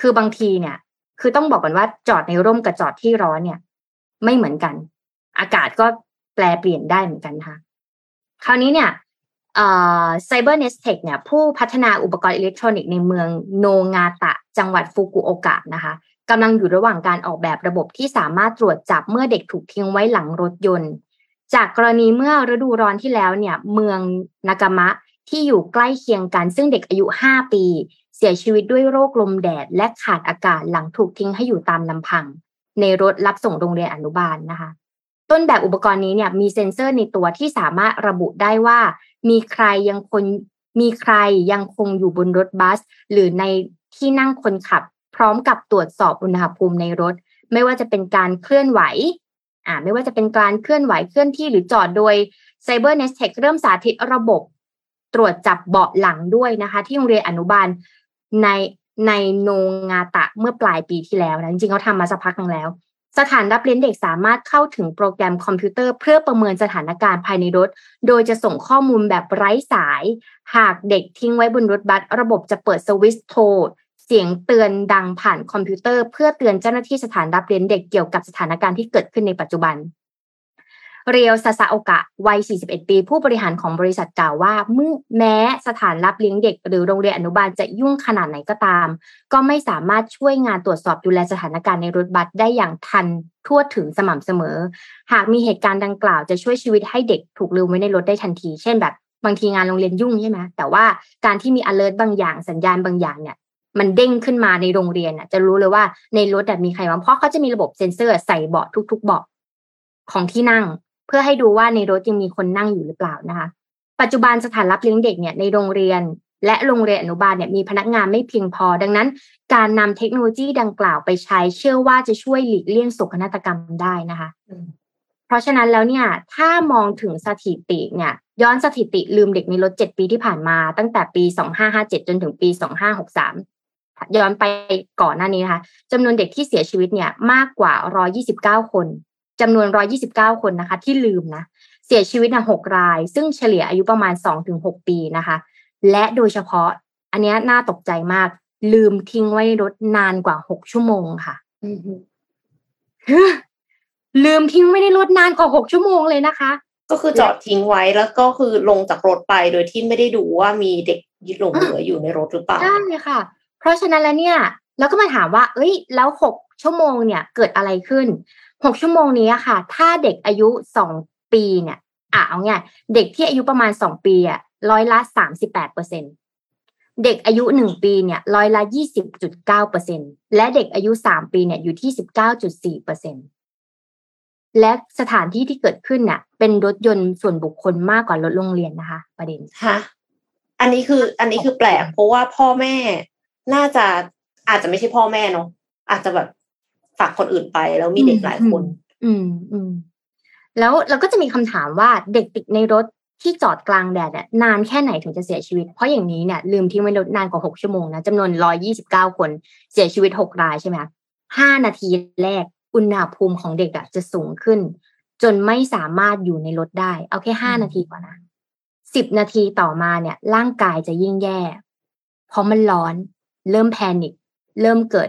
คือบางทีเนี่ย คือต้องบอกกันว่าจอดในร่มกับจอดที่ร้อนเนี่ย ไม่เหมือนกัน อากาศก็แปรเปลี่ยนได้เหมือนกันค่ะ คราวนี้เนี่ยไซเบอร์เนสเทคเนี่ย ผู้พัฒนาอุปกรณ์อิเล็กทรอนิกส์ในเมืองโนงาตะ จังหวัดฟุกุโอกะนะคะกำลังอยู่ระหว่างการออกแบบระบบที่สามารถตรวจจับเมื่อเด็กถูกทิ้งไว้หลังรถยนต์ จากกรณีเมื่อฤดูร้อนที่แล้วเนี่ย เมืองนากามะที่อยู่ใกล้เคียงกัน ซึ่งเด็กอายุ 5 ปี เสียชีวิตด้วยโรคลมแดดและขาดอากาศหลังถูกทิ้งให้อยู่ตามลำพัง ในรถรับส่งโรงเรียนอนุบาลนะคะ ต้นแบบอุปกรณ์นี้เนี่ยมีเซ็นเซอร์ในตัวที่สามารถระบุได้ว่า มีใครยังคนมีใครยังคงอยู่บนรถบัส หรือในที่นั่งคนขับ พร้อมกับตรวจสอบอุณหภูมิในรถ ไม่ว่าจะเป็นการเคลื่อนไหวอ่าไม่ว่าจะเป็นการเคลื่อนไหวเคลื่อนที่หรือจอดโดย Cyber n e s t e c h เริ่มสาธิตระบบตรวจจับเบาะหลังด้วยนะคะ ที่โรงเรียนอนุบาล ในในโนงาตะเมื่อปลายปีที่แล้วนะจริงๆเขาทำมาสักพักนึงแล้ว สถานรับเลี้ยงเด็กสามารถเข้าถึงโปรแกรมคอมพิวเตอร์เพื่อประเมินสถานการณ์ภายในรถ โดยจะส่งข้อมูลแบบไร้สาย หากเด็กทิ้งไว้บนรถบัสระบบจะเปิดสวิตช์โทรเสียงเตือนดังผ่านคอมพิวเตอร์ เพื่อเตือนเจ้าหน้าที่สถานรับเลี้ยงเด็กเกี่ยวกับสถานการณ์ที่เกิดขึ้นในปัจจุบัน เรียวซาซาโอกะวัย 41 ปี ผู้บริหารของบริษัทกล่าวว่าเมื่อแม้สถานรับเลี้ยงเด็ก หรือโรงเรียนอนุบาลจะยุ่งขนาดไหนก็ตาม ก็ไม่สามารถช่วยงานตรวจสอบดูแลสถานการณ์ในรถบัสได้อย่างทันทั่วถึงสม่ำเสมอ หากมีเหตุการณ์ดังกล่าวจะช่วยชีวิตให้เด็กถูกลืมไว้ในรถได้ทันที เช่นแบบบางทีงานโรงเรียนยุ่งใช่ไหมแต่ว่าการที่มี alert บางอย่างสัญญาณบางอย่างเนี่ยมันเด้งขึ้นมาในโรงเรียนน่ะ จะรู้เลยว่าในรถมีใครบ้างเพราะเขาจะมีระบบเซ็นเซอร์ใส่เบาะทุก ๆ เบาะของที่นั่ง เพื่อให้ดูว่าในรถยังมีคนนั่งอยู่หรือเปล่านะคะ ปัจจุบันสถานรับเลี้ยงเด็กเนี่ยในโรงเรียน และโรงเรียนอนุบาลเนี่ยมีพนักงานไม่เพียงพอ ดังนั้น การนำเทคโนโลยีดังกล่าวไปใช้ เชื่อว่าจะช่วยหลีกเลี่ยงโศกนาฏกรรมได้นะคะ เพราะฉะนั้นแล้วเนี่ยถ้ามองถึงสถิติเนี่ยย้อนสถิติลืมเด็กในรถ7ปีที่ผ่านมา ตั้งแต่ปี2557จนถึงปี2563ย้อนไปก่อนหน้านี้นะคะจำนวนเด็กที่เสียชีวิตเนี่ยมากกว่า 129 คน จำนวน 129 คนนะคะ ที่ลืมนะ เสียชีวิตนะ6ราย ซึ่งเฉลี่ยอายุประมาณ 2-6 ปีนะคะ และโดยเฉพาะ อันนี้น่าตกใจมาก ลืมทิ้งไว้ในรถนานกว่า 6 ชั่วโมงค่ะลืมทิ้งไว้ในรถนานกว่า 6 ชั่วโมงเลยนะคะ ก็คือจอดทิ้งไว้แล้วก็คือลงจากรถไปโดยที่ไม่ได้ดูว่ามีเด็กยึดหลงเหลืออยู่ในรถหรือเปล่าใช่ค่ะ เพราะฉะนั้นแล้วเนี่ยเราก็มาถามว่า เอ้ย แล้วหกชั่วโมงเนี่ย เกิดอะไรขึ้น หกชั่วโมงนี้อะค่ะ ถ้าเด็กอายุสองปีเนี่ย อะเอาง่ายเด็กที่อายุประมาณสองปีอะร้อยละสามสิบแปดเปอร์เซ็นเด็กอายุหนึ่งปีเนี่ยร้อยละยี่สิบจุดเก้าเปอร์เซ็นและเด็กอายุสามปีเนี่ยอยู่ที่สิบเก้าจุดสี่เปอร์เซ็นและสถานที่ที่เกิดขึ้นเนี่ยเป็นรถยนต์ส่วนบุคคลมากกว่ารถโรงเรียนนะคะ ประเด็นฮะอันนี้คือ อันนี้คือแปลกเพราะว่าพ่อแม่น่าจะอาจจะไม่ใช่พ่อแม่เนาะอาจจะแบบ ฝากคนอื่นไป แล้วมีเด็กหลายคน อืมอืมแล้วเราก็จะมีคำถามว่าเด็กติดในรถที่จอดกลางแดดเนี่ยนานแค่ไหนถึงจะเสียชีวิต เพราะอย่างนี้เนี่ยลืมทิ้งไว้รถนานกว่าหกชั่วโมงนะจำนวนร้อยี่สิบเก้าคนเสียชีวิตหกรายใช่ไหมห้านาทีแรกอุณหภูมิของเด็กอะจะสูงขึ้น จนไม่สามารถอยู่ในรถได้ เอาแค่ห้านาทีก่อนนะสิบนาทีต่อมาเนี่ย ร่างกายจะยิ่งแย่ เพราะมันร้อน เริ่มแพนิคเริ่มเกิด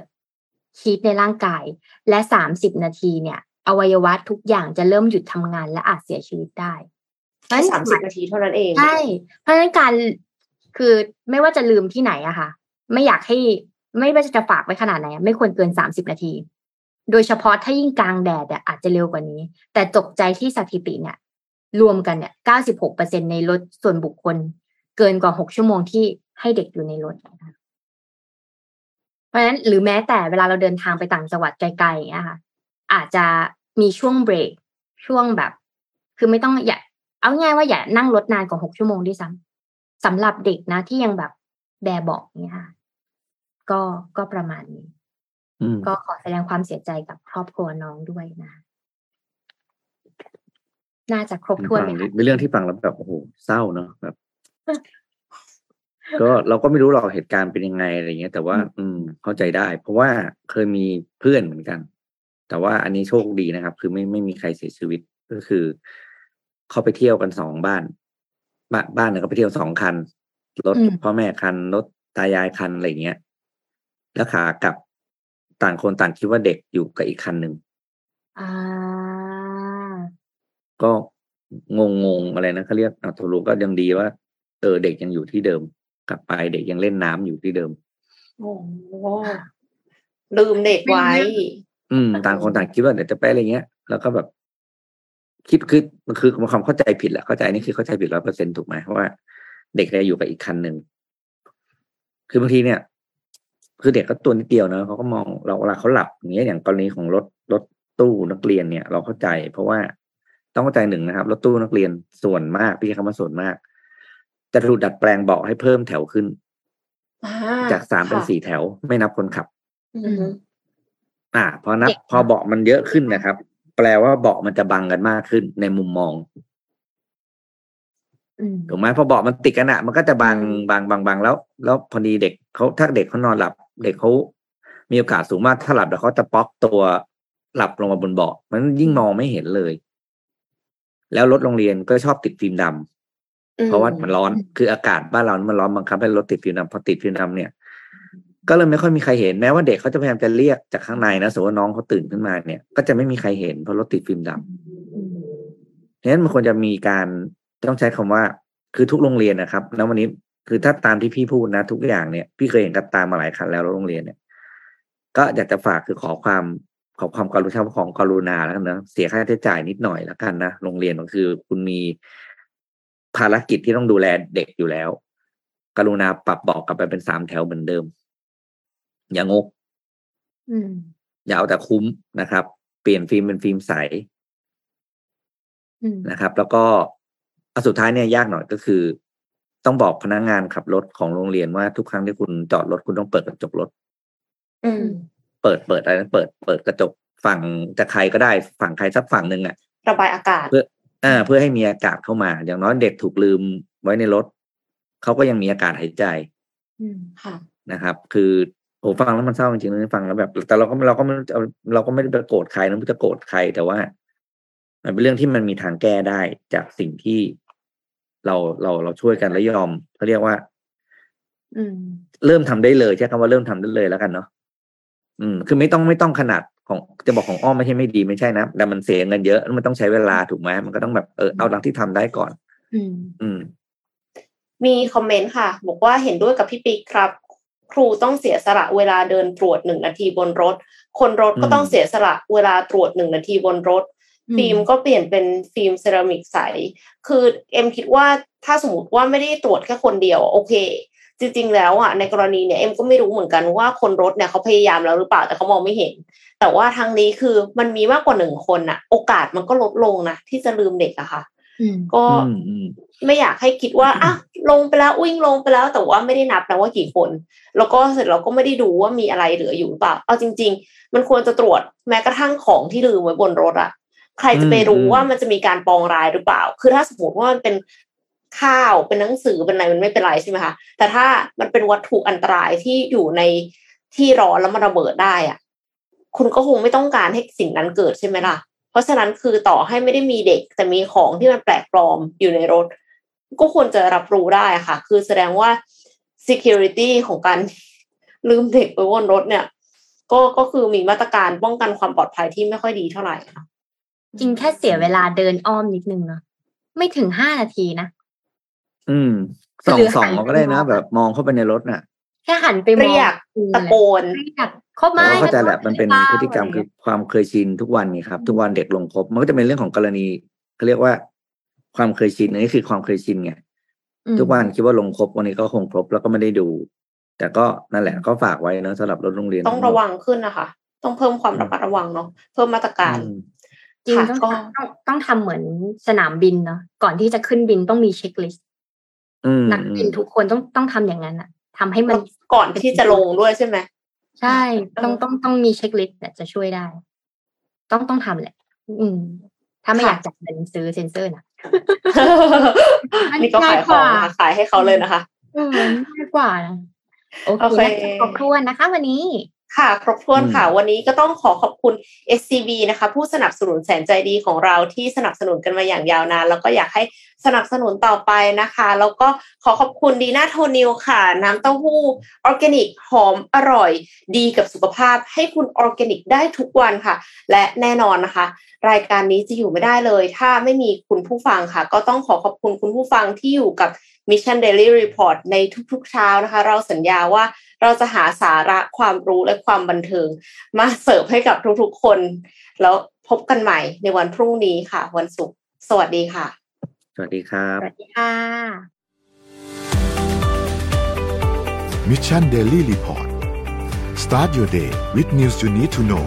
ฮีทในร่างกาย และสามสิบนาทีเนี่ย อวัยวะทุกอย่างจะเริ่มหยุดทำงานและอาจเสียชีวิตได้แค่สามสิบนาทีเท่านั้นเองใช่เพราะฉะนั้นการคือไม่ว่าจะลืมที่ไหนอะค่ะ ไม่อยากให้ไม่ว่าจะฝากไว้ขนาดไหนอะไม่ควรเกินสามสิบนาที โดยเฉพาะถ้ายิ่งกลางแดดอะอาจจะเร็วกว่านี้ แต่ตกใจที่สถิติเนี่ย รวมกันเนี่ยเก้าสิบหกเปอร์เซ็นในรถส่วนบุคคล เกินกว่าหกชั่วโมงที่ให้เด็กอยู่ในรถนะคะ เพราะฉะนั้นหรือแม้แต่เวลาเราเดินทางไปต่างจังหวัดไกลๆอย่างเงี้ยค่ะ อาจจะมีช่วงเบรกช่วงแบบ คือไม่ต้องอย่าเอาง่ายว่าอย่านั่งรถนานกว่าหกชั่วโมงด้วยซ้ำสำหรับเด็กนะที่ยังแบบแบเบอกเนี่ยค่ะก็ก็ประมาณนี้อืมก็ขอแสดงความเสียใจกับครอบครัวน้องด้วยนะ น่าจะครบถ้วนฟัไหมงคะเป็นเรื่องที่ฟังแล้วแบบโอ้โหเศร้าเนอะแบบ ก็เราก็ไม่รู้หรอกเหตุการณ์เป็นยังไงอะไรเงี้ย แต่ว่า อืมเข้าใจได้ เพราะว่าเคยมีเพื่อนเหมือนกัน แต่ว่าอันนี้โชคดีนะครับ คือไม่ไม่มีใครเสียชีวิตก็คือเขาไปเที่ยวกันสองบ้านบ้านบ้านเนี่ยก็ไปเที่ยวสองคันรถพ่อแม่คันรถตายายคันอะไรเงี้ยแล้วขากลับต่างคนต่างคิดว่าเด็กอยู่กับอีกคันหนึ่งอ่าก็งงงๆอะไรนะเขาเรียกอัตรู้ก็ยังดีว่าเออเด็กยังอยู่ที่เดิม กลับไปเด็กยังเล่นน้ำอยู่ที่เดิมโอ้โหลืมเด็กไว้ อืม ต่างคนต่างคิดว่าเดี๋ยวจะไปอะไรเงี้ย แล้วก็แบบ คิดคือมันคือมันความเข้าใจผิดแหละเข้าใจนี่คือเข้าใจผิดร้อยเปอร์เซ็นถูกไหมเพราะว่าเด็กเนี่ยอยู่กับอีกคันหนึ่งคือบางทีเนี่ย คือเด็กก็ตัวนิดเดียวเนอะเขาก็มองเราเวลาเขาหลับอย่างเงี้ยอย่างกรณีของรถรถตู้นักเรียนเนี่ย เราเข้าใจ เพราะว่าต้องเข้าใจหนึ่งนะครับรถตู้นักเรียนส่วนมากพี่ใช้คำว่าส่วนมาก จะถูกดัดแปลงเบาะให้เพิ่มแถวขึ้นอ่าจากสามเป็นค่ะสี่แถวไม่นับคนขับอืมอ่า พอนับเด็กพอเบาะมันเยอะขึ้นนะครับ แปลว่าเบาะมันจะบังกันมากขึ้นในมุมมองอืมถูกไหมพอเบาะมันติดกันอะมันก็จะบังบังบังบังแล้ว แล้วพอดีเด็กเขาถ้าเด็กเขานอนหลับ เด็กเขามีโอกาสสูงมากถ้าหลับแล้วเขาจะป๊อกตัวหลับลงมาบนเบาะมันยิ่งมองไม่เห็นเลย แล้วรถโรงเรียนก็ชอบติดฟิล์มดำ เพราะว่ามันร้อนคืออากาศบ้านเรามันร้อนบังคับให้รถติดฟิล์มดำพอติดฟิล์มดำเนี่ย ก็เลยไม่ค่อยมีใครเห็นแม้ว่าเด็กเขาจะพยายามจะเรียกจากข้างในนะสมมติว่าน้องเขาตื่นขึ้นมาเนี่ย ก็จะไม่มีใครเห็นเพราะรถติดฟิล์มดำเพราะนั้นมันควรจะมีการต้องใช้คำว่า คือทุกโรงเรียนนะครับแล้ววันนี้คือถ้าตามที่พี่พูดนะ ทุกอย่างเนี่ยพี่เคยเห็นกับตามมาหลายครั้งแล้วโรงเรียนเนี่ย ก็อยากจะฝากคือขอความขอความกรุณาของกรุณาแล้วกันนะเสียค่าใช้จ่ายนิดหน่อยแล้วกันนะโรงเรียนก็คือคุณมี ภารกิจที่ต้องดูแลเด็กอยู่แล้ว กรุณาปรับบอกกลับไปเป็นสามแถวเหมือนเดิม อย่างงกอืมอย่าเอาแต่คุ้มนะครับ เปลี่ยนฟิล์มเป็นฟิล์มใสอืมนะครับ แล้วก็อันสุดท้ายเนี่ยยากหน่อยก็คือ ต้องบอกพนักงานขับรถของโรงเรียนว่าทุกครั้งที่คุณจอดรถคุณต้องเปิดกระจกรถอืมเปิดเปิดอะไรนะเปิด เปิดกระจกฝั่งจะใครก็ได้ฝั่งใครสักฝั่งหนึ่งอะระบายอากาศเพื่อ อ่าเพื่อให้มีอากาศเข้ามา อย่างน้อยเด็กถูกลืมไว้ในรถเขาก็ยังมีอากาศหายใจอืมค่ะนะครับ คือโอ้ฟังแล้วมันเศร้าจริงๆนะฟังแล้วแบบ แต่เราก็เราก็ไม่เอาเราก็ไม่ได้ไปโกรธใครนะไม่จะโกรธใครแต่ว่า มันเป็นเรื่องที่มันมีทางแก้ได้จากสิ่งที่เราเราเราช่วยกันและยอมเขาเรียกว่า อืม เริ่มทำได้เลยใช้คำว่าเริ่มทำได้เลยแล้วกันเนาะอืม คือไม่ต้องไม่ต้องขนาด ของจะบอกของอ้อมไม่ใช่ไม่ดีไม่ใช่นะแต่มันเสียเงินเยอะแล้วมันต้องใช้เวลาถูกไหมมันก็ต้องแบบเออเอาหลังที่ทำได้ก่อนอืมอืมมีคอมเมนต์ค่ะ บอกว่าเห็นด้วยกับพี่ปิ๊กครับ ครูต้องเสียสละเวลาเดินตรวจหนึ่งนาทีบนรถ คนรถก็อืมต้องเสียสละเวลาตรวจหนึ่งนาทีบนรถอืมฟิล์มก็เปลี่ยนเป็นฟิล์มเซรามิกใส คือเอ็มคิดว่าถ้าสมมติว่าไม่ได้ตรวจแค่คนเดียว โอเค จริงๆแล้วอะในกรณีเนี่ยเอ็มก็ไม่รู้เหมือนกันว่าคนรถเนี่ยเขาพยายามแล้วหรือเปล่าแต่เขามองไม่เห็น แต่ว่าทางนี้คือมันมีมากกว่าหนึ่งคนอะ โอกาสมันก็ลดลงนะที่จะลืมเด็กอะค่ะอืมก็อืมอืมไม่อยากให้คิดว่าอะลงไปแล้ววิ่งลงไปแล้ว แต่ว่าไม่ได้นับนะว่ากี่คน แล้วก็เสร็จเราก็ไม่ได้ดูว่ามีอะไรเหลืออยู่หรือเปล่าเอาจริง ๆ มันควรจะตรวจแม้กระทั่งของที่ลืมไว้บนรถอะใครจะไปรู้ว่ามันจะมีการปองร้ายหรือเปล่า คือถ้าสมมติว่ามันเป็น ข้าวเป็นหนังสือเป็นอะไรมันไม่เป็นไรใช่ไหมคะแต่ถ้ามันเป็นวัตถุอันตรายที่อยู่ในที่ร้อนแล้วมันระเบิดได้อะคุณก็คงไม่ต้องการให้สิ่งนั้นเกิดใช่ไหมล่ะ เพราะฉะนั้นคือต่อให้ไม่ได้มีเด็ก แต่มีของที่มันแปลกปลอมอยู่ในรถ ก็ควรจะรับรู้ได้ค่ะ คือแสดงว่า security ของการลืมเด็กไว้บนรถเนี่ย ก็ก็คือมีมาตรการป้องกันความปลอดภัยที่ไม่ค่อยดีเท่าไหร่ค่ะจริงแค่เสียเวลาเดินอ้อมนิดนึงเนาะไม่ถึงห้านาทีนะ อืมสองหรือสองหันเราก็ได้นะไปมองแบบมองเข้าไปในรถน่ะ แค่หันไปมองเรียกตะโกนเรียกเข้าเรามาก็เข้าใจแหละมันเป็นปล่าพฤติกรรมะไคือความเคยชินทุกวันนี้ครับ ทุกวันเด็กลงครบ มันก็จะเป็นเรื่องของกรณีเขาเรียกว่าความเคยชินอันนี้คือความเคยชินไงอืมทุกวันคิดว่าลงครบวันนี้ก็คงครบแล้วก็ไม่ได้ดู แต่ก็นั่นแหละก็ฝากไว้เนอะสำหรับรถโรงเรียน ต้องระวังขึ้นนะคะต้องเพิ่มความระมัดระวังเนาะเพิ่มมาตรการอืมจริงค่ะต้องก็ต้องต้องทำเหมือนสนามบินเนาะก่อนที่จะขึ้นบินต้องมีเช็คลิสต์อืม นักบินทุกคนต้องต้องทำอย่างนั้นอะทำให้มันก่อนที่จะลงด้วยใช่ไหมใช่ ต้องเออต้องต้องมี checklist เนี่ยจะช่วยได้ ต้องต้องทำแหละ อืม ถ้าไม่อยากจ่ายเงินซื้อเซ็นเซอร์นะมันนี่ก็ขายของง่ายกว่านะคะขายให้เขาเลยนะคะเออง่ายกว่านะโอโอเคเคขอบคุณนะคะ วันนี้ค่ะ ครบถ้วนอืมค่ะ วันนี้ก็ต้องขอขอบคุณ SCB นะคะ ผู้สนับสนุนแสนใจดีของเราที่สนับสนุนกันมาอย่างยาวนาน แล้วก็อยากให้ สนับสนุนต่อไปนะคะ แล้วก็ขอขอบคุณดีน่าโทนิวค่ะ น้ำเต้าหู้ออร์แกนิกหอมอร่อย ดีกับสุขภาพ ให้คุณออร์แกนิกได้ทุกวันค่ะ และแน่นอนนะคะ รายการนี้จะอยู่ไม่ได้เลย ถ้าไม่มีคุณผู้ฟังค่ะ ก็ต้องขอขอบคุณคุณผู้ฟังที่อยู่กับ Mission Daily Report ในทุกๆเช้านะคะ เราสัญญาว่าเราจะหาสาระความรู้และความบันเทิง มาเสิร์ฟให้กับทุกๆคน แล้วพบกันใหม่ในวันพรุ่งนี้ค่ะ วันศุกร์สวัสดีค่ะ วัสดีครับ สวัสดีค่ะ Mission Daily Report start your day with news you need to know